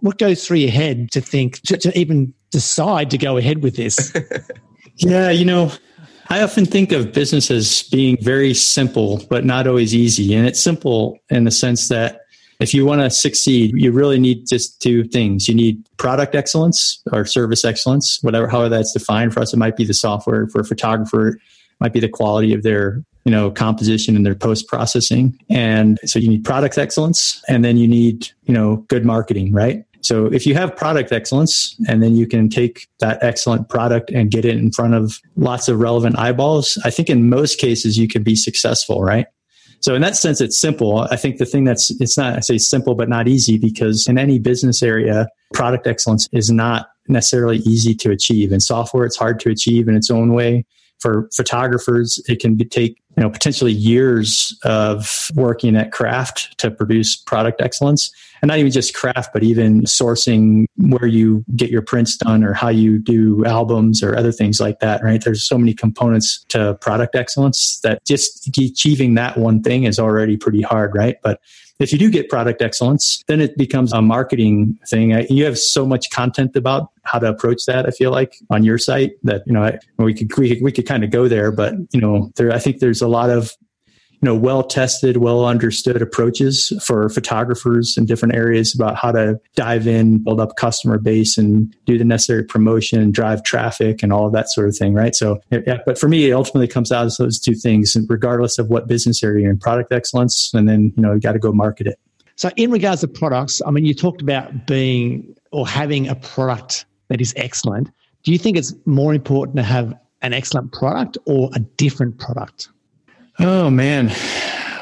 what goes through your head to think to, to even decide to go ahead with this? yeah, you know, I often think of business as being very simple, but not always easy. And it's simple in the sense that if you want to succeed, you really need just two things. You need product excellence or service excellence, whatever, however that's defined. For us, it might be the software. For a photographer, it might be the quality of their you know composition and their post processing and so you need product excellence and then you need you know good marketing right so if you have product excellence and then you can take that excellent product and get it in front of lots of relevant eyeballs, I think in most cases you can be successful, right? So in that sense, it's simple. I think the thing that's, it's not, I say simple, but not easy because in any business area, product excellence is not necessarily easy to achieve. In software, it's hard to achieve in its own way. For photographers, it can be, take you know potentially years of working at craft to produce product excellence and not even just craft, but even sourcing where you get your prints done or how you do albums or other things like that, right? There's so many components to product excellence that just achieving that one thing is already pretty hard, right? But if you do get product excellence, then it becomes a marketing thing. You have so much content about how to approach that. I feel like on your site that you know we could we could, we could kind of go there, but you know there I think there's a lot of you know well tested well understood approaches for photographers in different areas about how to dive in build up customer base and do the necessary promotion and drive traffic and all of that sort of thing right? So yeah but for me it ultimately comes out of those two things regardless of what business area you're in product excellence and then you know you got to go market it. So in regards to products i mean you talked about being or having a product that is excellent. Do you think it's more important to have an excellent product or a different product? Oh man,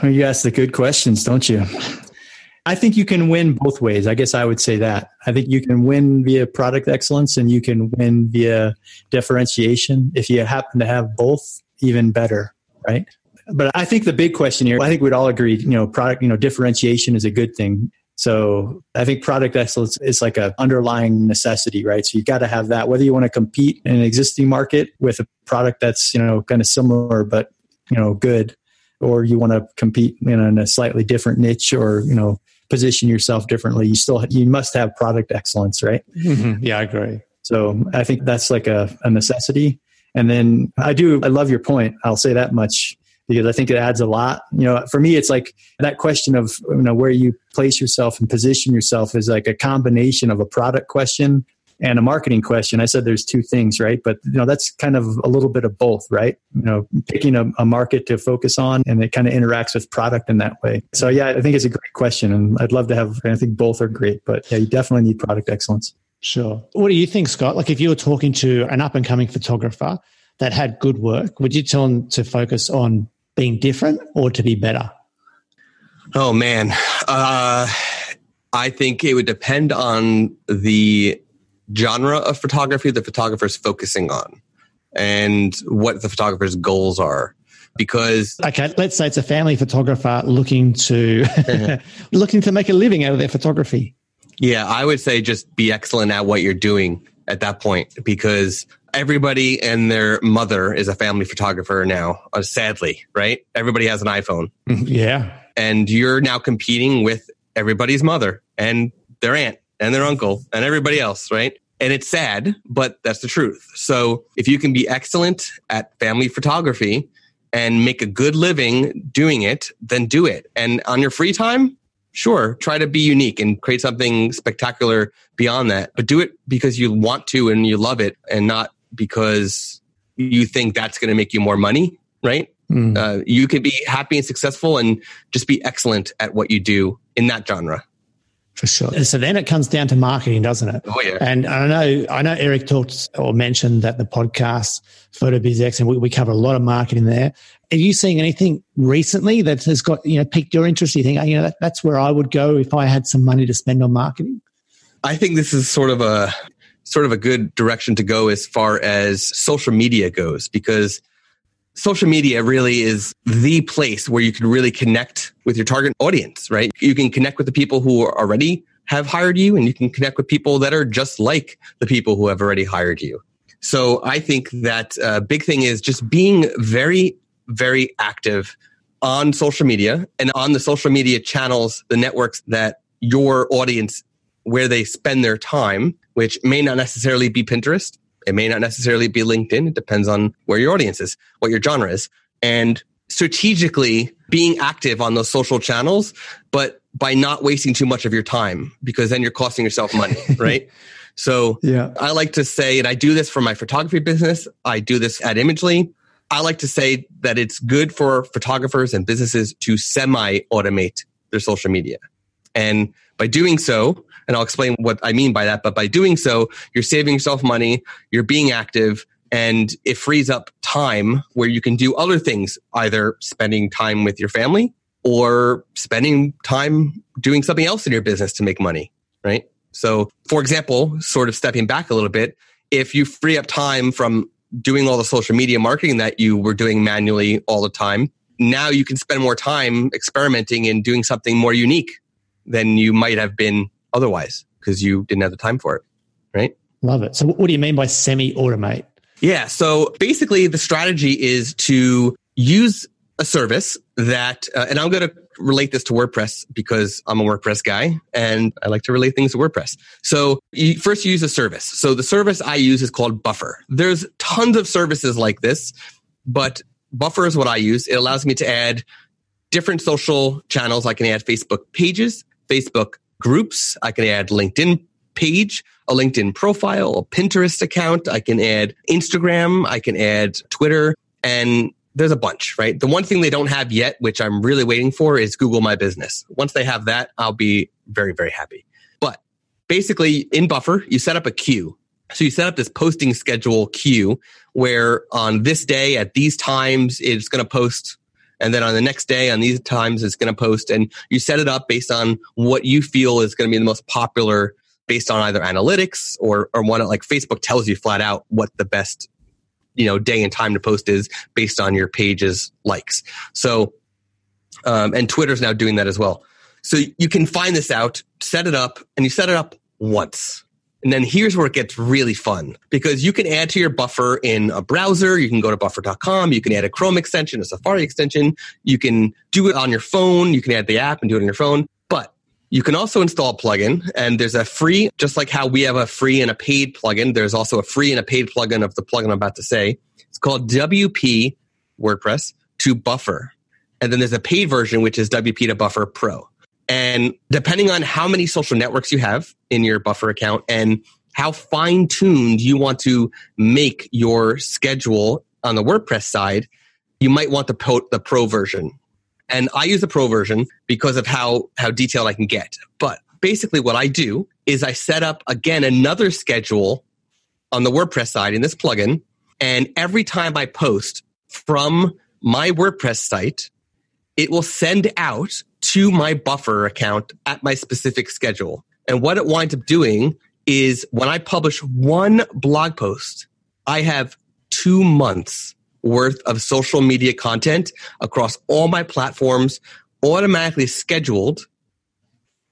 you ask the good questions, don't you? I think you can win both ways. I guess I would say that. I think you can win via product excellence and you can win via differentiation. If you happen to have both, even better, right? But I think the big question here, I think we'd all agree, you know, product, you know, differentiation is a good thing. So I think product excellence is like a underlying necessity, right? So you've got to have that, whether you want to compete in an existing market with a product that's, you know, kind of similar, but, you know, good, or you want to compete you know, in a slightly different niche or, you know, position yourself differently. You still, you must have product excellence, right? Mm-hmm. Yeah, I agree. So I think that's like a, a necessity. And then I do, I love your point. I'll say that much because I think it adds a lot. You know, for me, it's like that question of you know where you place yourself and position yourself is like a combination of a product question and a marketing question. I said there's two things, right? But you know that's kind of a little bit of both, right? You know, picking a, a market to focus on, and it kind of interacts with product in that way. So yeah, I think it's a great question, and I'd love to have. I think both are great, but yeah, you definitely need product excellence. Sure. What do you think, Scott? Like if you were talking to an up and coming photographer that had good work, would you tell them to focus on being different or to be better? Oh man, uh, I think it would depend on the genre of photography the is focusing on and what the photographer's goals are because okay let's say it's a family photographer looking to looking to make a living out of their photography yeah i would say just be excellent at what you're doing at that point because everybody and their mother is a family photographer now, uh, sadly, right? Everybody has an iPhone. Yeah. And you're now competing with everybody's mother and their aunt and their uncle and everybody else, right? And it's sad, but that's the truth. So if you can be excellent at family photography and make a good living doing it, then do it. And on your free time, sure, try to be unique and create something spectacular beyond that, but do it because you want to and you love it and not because you think that's going to make you more money, right? Mm. Uh, you can be happy and successful and just be excellent at what you do in that genre. For sure. So then it comes down to marketing, doesn't it? Oh yeah. And I know, I know Eric talked or mentioned that the podcast PhotoBizX, and we, we cover a lot of marketing there. Are you seeing anything recently that has got you know piqued your interest? You think oh, you know that, that's where I would go if I had some money to spend on marketing? I think this is sort of a sort of a good direction to go as far as social media goes because social media really is the place where you can really connect with your target audience, right? You can connect with the people who already have hired you and you can connect with people that are just like the people who have already hired you. So I think that a uh, big thing is just being very, very active on social media and on the social media channels, the networks that your audience where they spend their time, which may not necessarily be Pinterest. It may not necessarily be LinkedIn. It depends on where your audience is, what your genre is. And strategically being active on those social channels, but by not wasting too much of your time because then you're costing yourself money, right? So yeah. I like to say, and I do this for my photography business. I do this at Imagely. I like to say that it's good for photographers and businesses to semi automate their social media. And by doing so, and I'll explain what I mean by that. But by doing so, you're saving yourself money, you're being active, and it frees up time where you can do other things, either spending time with your family or spending time doing something else in your business to make money, right? So, for example, sort of stepping back a little bit, if you free up time from doing all the social media marketing that you were doing manually all the time, now you can spend more time experimenting and doing something more unique than you might have been otherwise because you didn't have the time for it. Right. Love it. So, what do you mean by semi automate? Yeah. So, basically, the strategy is to use a service that, uh, and I'm going to relate this to WordPress because I'm a WordPress guy and I like to relate things to WordPress. So you first use a service. So the service I use is called Buffer. There's tons of services like this, but Buffer is what I use. It allows me to add different social channels. I can add Facebook pages, Facebook groups. I can add LinkedIn page, a LinkedIn profile, a Pinterest account. I can add Instagram. I can add Twitter and there's a bunch, right? The one thing they don't have yet, which I'm really waiting for is Google My Business. Once they have that, I'll be very, very happy. But basically in Buffer, you set up a queue So you set up this posting schedule queue where on this day at these times it's going to post and then on the next day on these times it's going to post and you set it up based on what you feel is going to be the most popular based on either analytics or or one like Facebook tells you flat out what the best you know day and time to post is based on your page's likes. So um, and Twitter's now doing that as well. So you can find this out, set it up, and you set it up once. And then here's where it gets really fun because you can add to your buffer in a browser. You can go to buffer.com. You can add a Chrome extension, a Safari extension. You can do it on your phone. You can add the app and do it on your phone. But you can also install a plugin and there's a free, just like how we have a free and a paid plugin. There's also a free and a paid plugin of the plugin I'm about to say. It's called WP WordPress to buffer. And then there's a paid version, which is WP to buffer pro. And depending on how many social networks you have in your buffer account and how fine tuned you want to make your schedule on the WordPress side, you might want the pro, the pro version. And I use the pro version because of how, how detailed I can get. But basically what I do is I set up again another schedule on the WordPress side in this plugin. And every time I post from my WordPress site, it will send out to my buffer account at my specific schedule. And what it winds up doing is when I publish one blog post, I have two months worth of social media content across all my platforms automatically scheduled.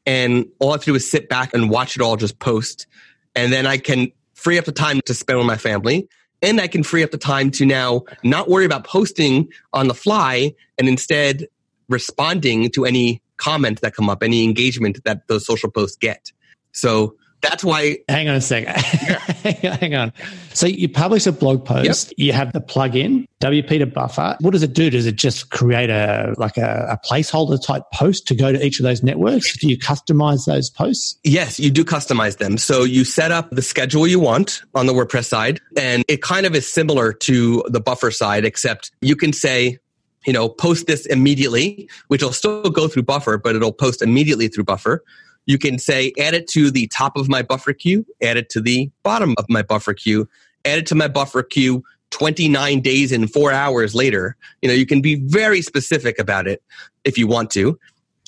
And all I have to do is sit back and watch it all just post. And then I can free up the time to spend with my family. And I can free up the time to now not worry about posting on the fly and instead responding to any comment that come up, any engagement that those social posts get. So that's why. Hang on a second. Hang on. So you publish a blog post. Yep. You have the plugin WP to buffer. What does it do? Does it just create a like a, a, placeholder type post to go to each of those networks? Do you customize those posts? Yes, you do customize them. So you set up the schedule you want on the WordPress side, and it kind of is similar to the buffer side, except you can say you know, post this immediately, which will still go through buffer, but it'll post immediately through buffer. You can say, add it to the top of my buffer queue, add it to the bottom of my buffer queue, add it to my buffer queue 29 days and four hours later. You know, you can be very specific about it if you want to.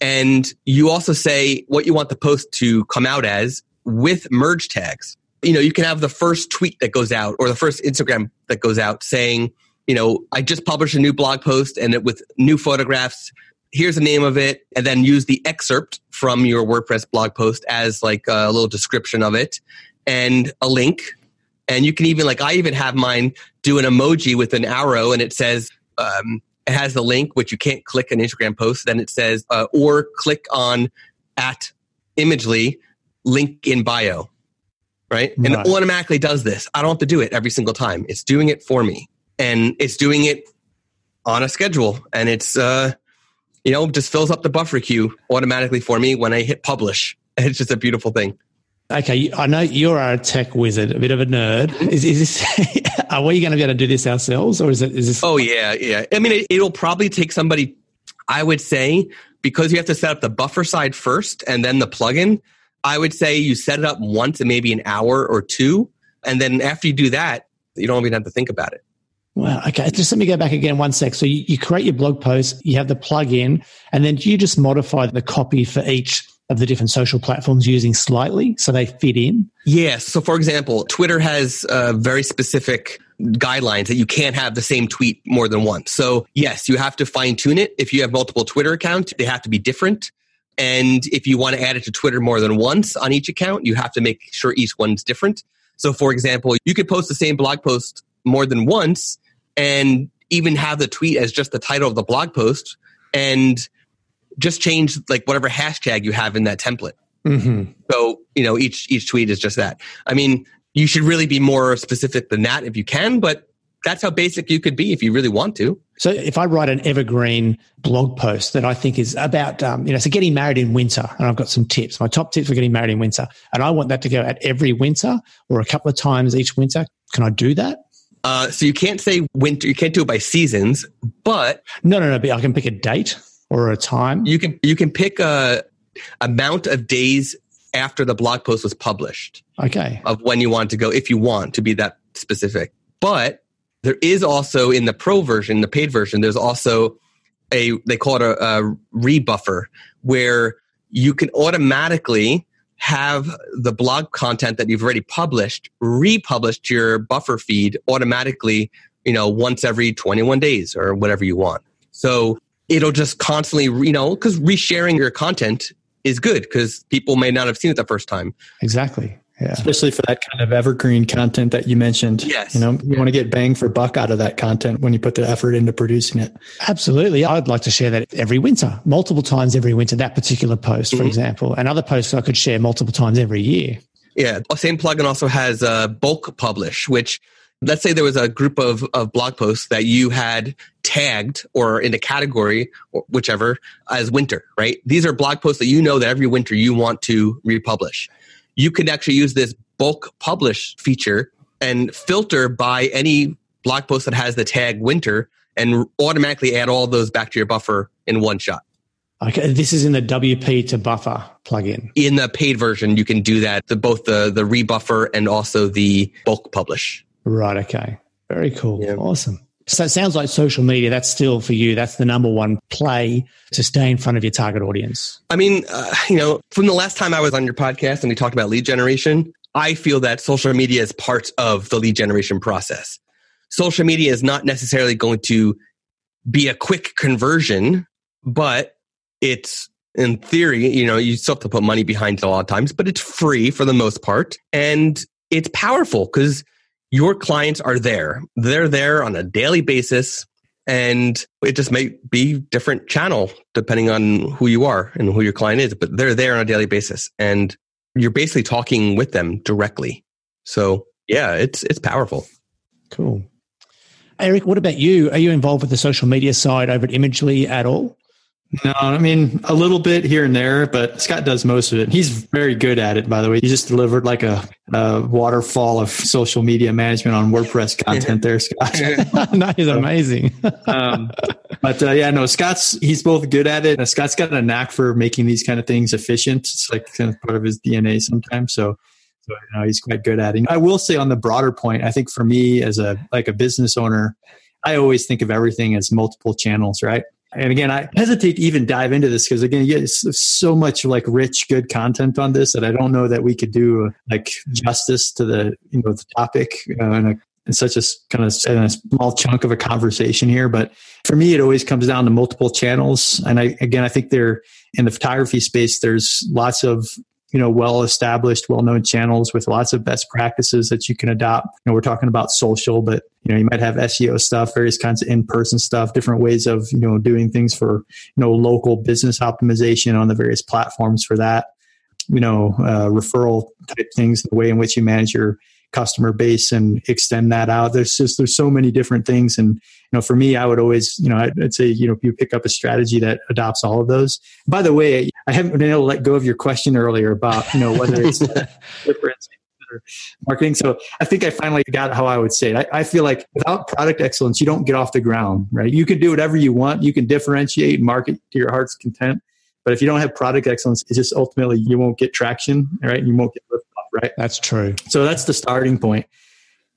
And you also say what you want the post to come out as with merge tags. You know, you can have the first tweet that goes out or the first Instagram that goes out saying, you know, I just published a new blog post and it with new photographs. Here's the name of it, and then use the excerpt from your WordPress blog post as like a little description of it and a link. And you can even like I even have mine do an emoji with an arrow, and it says um, it has the link which you can't click an Instagram post. Then it says uh, or click on at Imagely link in bio, right? And it automatically does this. I don't have to do it every single time. It's doing it for me and it's doing it on a schedule and it's uh you know just fills up the buffer queue automatically for me when i hit publish. It's just a beautiful thing. Okay i know you're a tech wizard a bit of a nerd. Mm-hmm. is, is this are we going to be able to do this ourselves or is it is this oh yeah yeah. I mean it, it'll probably take somebody i would say because you have to set up the buffer side first and then the plugin i would say you set it up once in maybe an hour or two. And then after you do that you don't even have to think about it Wow. Okay. Just let me go back again one sec. So you, you create your blog post, you have the plug-in, and then you just modify the copy for each of the different social platforms using slightly so they fit in? Yes. So, for example, Twitter has uh, very specific guidelines that you can't have the same tweet more than once. So, yes, you have to fine tune it. If you have multiple Twitter accounts, they have to be different. And if you want to add it to Twitter more than once on each account, you have to make sure each one's different. So, for example, you could post the same blog post more than once and even have the tweet as just the title of the blog post and just change like whatever hashtag you have in that template. Mm-hmm. So, you know, each, each tweet is just that. I mean, you should really be more specific than that if you can, but that's how basic you could be if you really want to. So if I write an evergreen blog post that I think is about, um, you know, so getting married in winter, and I've got some tips, my top tips for getting married in winter, and I want that to go out every winter or a couple of times each winter, can I do that? Uh, so you can't say winter. You can't do it by seasons, but no, no, no. But I can pick a date or a time. You can you can pick a amount of days after the blog post was published Okay. of when you want to go if you want to be that specific. But there is also in the pro version, the paid version, there's also a they call it a, a rebuffer where you can automatically have the blog content that you've already published republished to your buffer feed automatically, you know, once every 21 days or whatever you want. So it'll just constantly, you know, because resharing your content is good because people may not have seen it the first time. Exactly. Yeah. especially for that kind of evergreen content that you mentioned. Yes. You know, you want to get bang for buck out of that content when you put the effort into producing it. Absolutely. I'd like to share that every winter, multiple times every winter, that particular post, for Mhm. example. And other posts I could share multiple times every year. Yeah, same plugin also has uh, bulk publish, which let's say there was a group of, of blog posts that you had tagged or in a category or whichever as winter, right? These are blog posts that you know that every winter you want to republish. You can actually use this bulk publish feature and filter by any blog post that has the tag winter and automatically add all those back to your buffer in one shot. Okay. This is in the WP to buffer plugin. In the paid version, you can do that, the, both the, the rebuffer and also the bulk publish. Right. Okay. Very cool. Yeah. Awesome. So it sounds like social media, that's still for you, that's the number one play to stay in front of your target audience. I mean, uh, you know, from the last time I was on your podcast and we talked about lead generation, I feel that social media is part of the lead generation process. Social media is not necessarily going to be a quick conversion, but it's in theory, you know, you still have to put money behind it a lot of times, but it's free for the most part. And it's powerful because your clients are there. They're there on a daily basis. And it just may be different channel depending on who you are and who your client is, but they're there on a daily basis. And you're basically talking with them directly. So yeah, it's it's powerful. Cool. Eric, what about you? Are you involved with the social media side over at Imagely at all? No, I mean a little bit here and there, but Scott does most of it. He's very good at it, by the way. He just delivered like a, a waterfall of social media management on WordPress content there, Scott. that is amazing. um, but uh, yeah, no, Scott's he's both good at it. Scott's got a knack for making these kind of things efficient. It's like kind of part of his DNA sometimes. So, so you know, he's quite good at it. I will say on the broader point, I think for me as a like a business owner, I always think of everything as multiple channels, right? And again, I hesitate to even dive into this because again, it's so much like rich, good content on this that I don't know that we could do like justice to the you know the topic uh, in, a, in such a kind of a small chunk of a conversation here. But for me, it always comes down to multiple channels. And I again, I think there in the photography space, there's lots of you know well established well known channels with lots of best practices that you can adopt. You know we're talking about social but you know you might have seo stuff various kinds of in-person stuff different ways of you know doing things for you know local business optimization on the various platforms for that. You know uh, referral type things the way in which you manage your customer base and extend that out. There's just there's so many different things. And you know for me i would always you know i'd, I'd say you know if you pick up a strategy that adopts all of those. By the way i haven't been able to let go of your question earlier about you know whether it's marketing. So i think i finally got how i would say it. I, I feel like without product excellence you don't get off the ground right? You can do whatever you want. You can differentiate and market to your heart's content. But if you don't have product excellence it's just ultimately you won't get traction right? You won't get lift off right? That's true. so that's the starting point.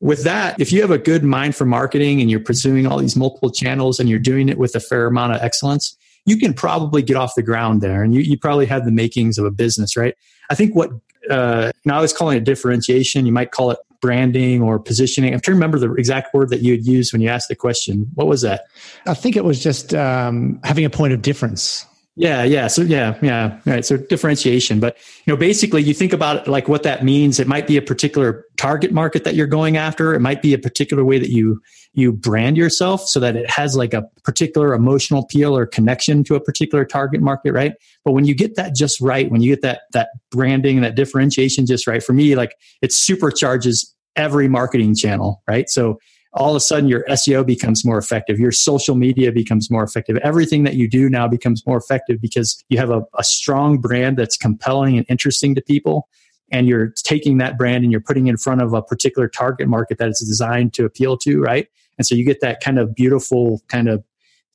With that, if you have a good mind for marketing and you're pursuing all these multiple channels and you're doing it with a fair amount of excellence, you can probably get off the ground there and you, you probably have the makings of a business, right? I think what, uh, now I was calling it differentiation. You might call it branding or positioning. I'm trying to remember the exact word that you had used when you asked the question. What was that? I think it was just um, having a point of difference. Yeah, yeah. So yeah, yeah. Right. So differentiation, but you know, basically, you think about like what that means. It might be a particular target market that you're going after. It might be a particular way that you you brand yourself so that it has like a particular emotional appeal or connection to a particular target market, right? But when you get that just right, when you get that that branding, that differentiation just right, for me, like it supercharges every marketing channel, right? So all of a sudden your SEO becomes more effective. Your social media becomes more effective. Everything that you do now becomes more effective because you have a, a, strong brand that's compelling and interesting to people. And you're taking that brand and you're putting in front of a particular target market that it's designed to appeal to, right? And so you get that kind of beautiful kind of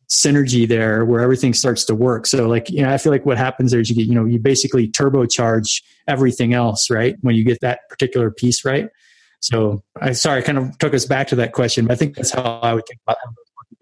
synergy there where everything starts to work. So like, you know, I feel like what happens there is you get, you know, you basically turbocharge everything else, right? When you get that particular piece right. So I sorry, kind of took us back to that question, but I think that's how I would think about how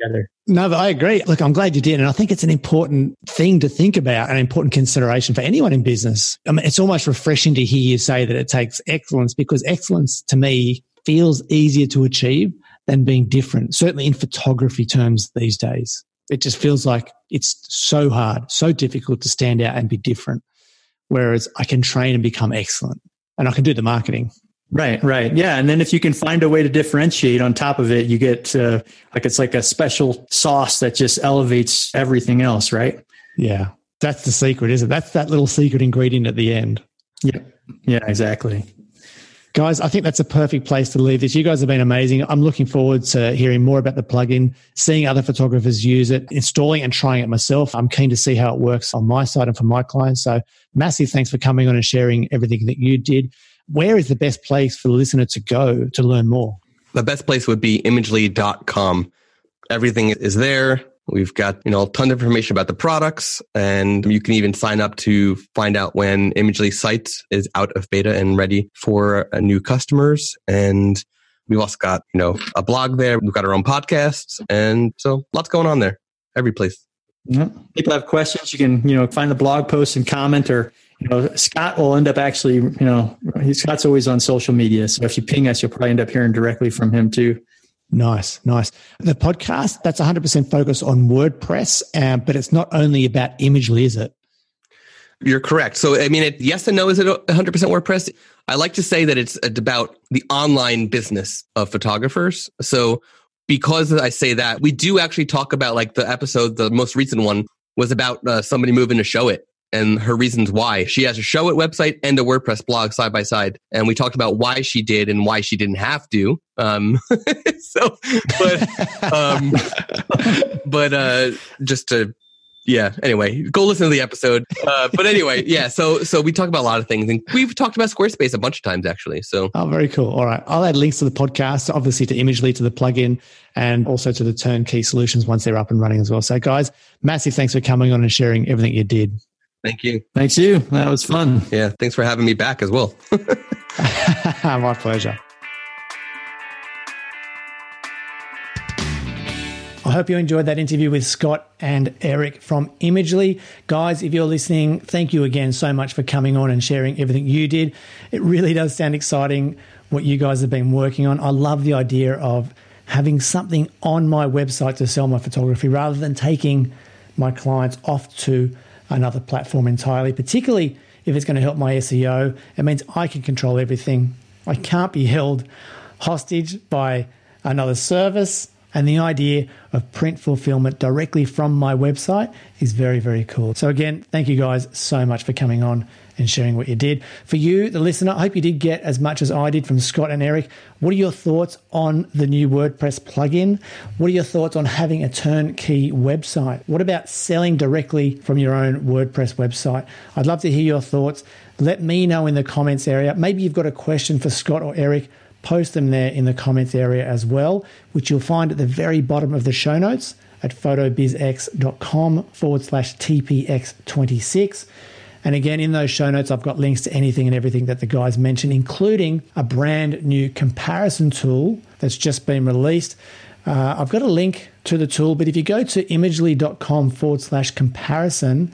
together. No, but I agree. Look, I'm glad you did. And I think it's an important thing to think about, an important consideration for anyone in business. I mean, it's almost refreshing to hear you say that it takes excellence because excellence to me feels easier to achieve than being different, certainly in photography terms these days. It just feels like it's so hard, so difficult to stand out and be different. Whereas I can train and become excellent and I can do the marketing. Right, right. Yeah. And then if you can find a way to differentiate on top of it, you get uh, like it's like a special sauce that just elevates everything else, right? Yeah. That's the secret, isn't it? That's that little secret ingredient at the end. Yeah. Yeah, exactly. Guys, I think that's a perfect place to leave this. You guys have been amazing. I'm looking forward to hearing more about the plugin, seeing other photographers use it, installing and trying it myself. I'm keen to see how it works on my side and for my clients. So massive thanks for coming on and sharing everything that you did. Where is the best place for the listener to go to learn more? The best place would be imagely.com. Everything is there. We've got, you know, a ton of information about the products and you can even sign up to find out when Imagely site is out of beta and ready for uh, new customers. And we've also got, you know, a blog there. We've got our own podcasts. And so lots going on there. Every place. Yeah. People have questions. You can, you know, find the blog post and comment or, you know, Scott will end up actually, you know, Scott's always on social media. So if you ping us, you'll probably end up hearing directly from him too. Nice, nice. The podcast, that's 100% focused on WordPress, um, but it's not only about Imagely, is it? You're correct. So, I mean, it, yes and no. Is it 100% WordPress? I like to say that it's about the online business of photographers. So, because I say that, we do actually talk about like the episode, the most recent one was about uh, somebody moving to Showit and her reasons why. She has a show Showit website and a WordPress blog side by side. And we talked about why she did and why she didn't have to. Um, so, but, um, but, uh, just to, yeah, anyway, go listen to the episode. Uh, but anyway, yeah, so, so we talk about a lot of things and we've talked about Squarespace a bunch of times actually. So, oh, very cool. All right. I'll add links to the podcast, obviously to Imagely, to the plugin and also to the turnkey solutions once they're up and running as well. So guys, massive thanks for coming on and sharing everything you did. Thank you. Thanks you. That was fun. Yeah. Thanks for having me back as well. My pleasure. I hope you enjoyed that interview with Scott and Eric from Imagely. Guys, if you're listening, thank you again so much for coming on and sharing everything you did. It really does sound exciting what you guys have been working on. I love the idea of having something on my website to sell my photography rather than taking my clients off to another platform entirely, particularly if it's going to help my SEO. It means I can control everything. I can't be held hostage by another service. And the idea of print fulfillment directly from my website is very, very cool. So, again, thank you guys so much for coming on and sharing what you did. For you, the listener, I hope you did get as much as I did from Scott and Eric. What are your thoughts on the new WordPress plugin? What are your thoughts on having a turnkey website? What about selling directly from your own WordPress website? I'd love to hear your thoughts. Let me know in the comments area. Maybe you've got a question for Scott or Eric post them there in the comments area as well, which you'll find at the very bottom of the show notes at photobizx.com forward slash TPX26. And again, in those show notes, I've got links to anything and everything that the guys mentioned, including a brand new comparison tool that's just been released. Uh, I've got a link to the tool, but if you go to imagely.com forward slash comparison,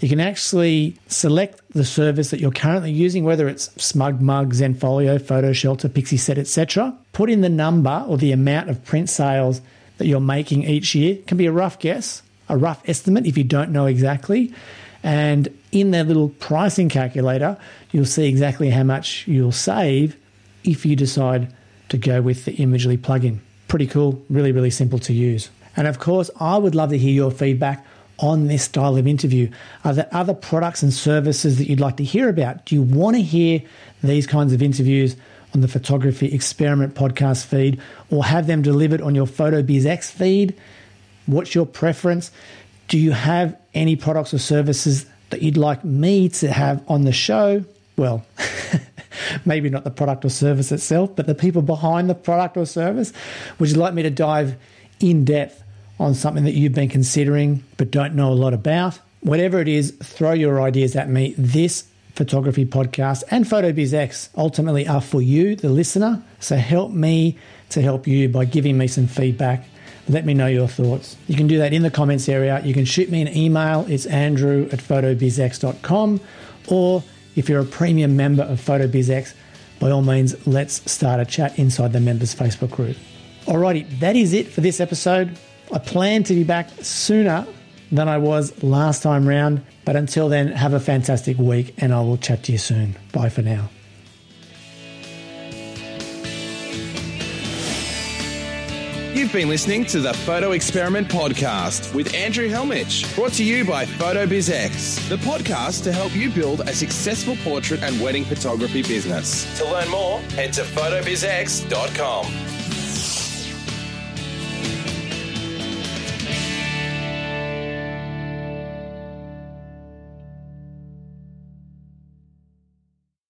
you can actually select the service that you're currently using, whether it's SmugMug, Zenfolio, Photo Shelter, Pixieset, etc. Put in the number or the amount of print sales that you're making each year. It can be a rough guess, a rough estimate if you don't know exactly. And in that little pricing calculator, you'll see exactly how much you'll save if you decide to go with the Imagely plugin. Pretty cool, really, really simple to use. And of course, I would love to hear your feedback on this style of interview? Are there other products and services that you'd like to hear about? Do you want to hear these kinds of interviews on the Photography Experiment podcast feed or have them delivered on your PhotoBizX feed? What's your preference? Do you have any products or services that you'd like me to have on the show? Well, maybe not the product or service itself, but the people behind the product or service. Would you like me to dive in depth on something that you've been considering but don't know a lot about. Whatever it is, throw your ideas at me. This photography podcast and PhotoBizX ultimately are for you, the listener. So help me to help you by giving me some feedback. Let me know your thoughts. You can do that in the comments area. You can shoot me an email. It's andrew at photobizx.com. Or if you're a premium member of PhotoBizX, by all means, let's start a chat inside the members Facebook group. Alrighty, that is it for this episode. I plan to be back sooner than I was last time round, but until then, have a fantastic week and I will chat to you soon. Bye for now. You've been listening to the Photo Experiment Podcast with Andrew Hellmich, brought to you by PhotoBizX, the podcast to help you build a successful portrait and wedding photography business. To learn more, head to photobizx.com.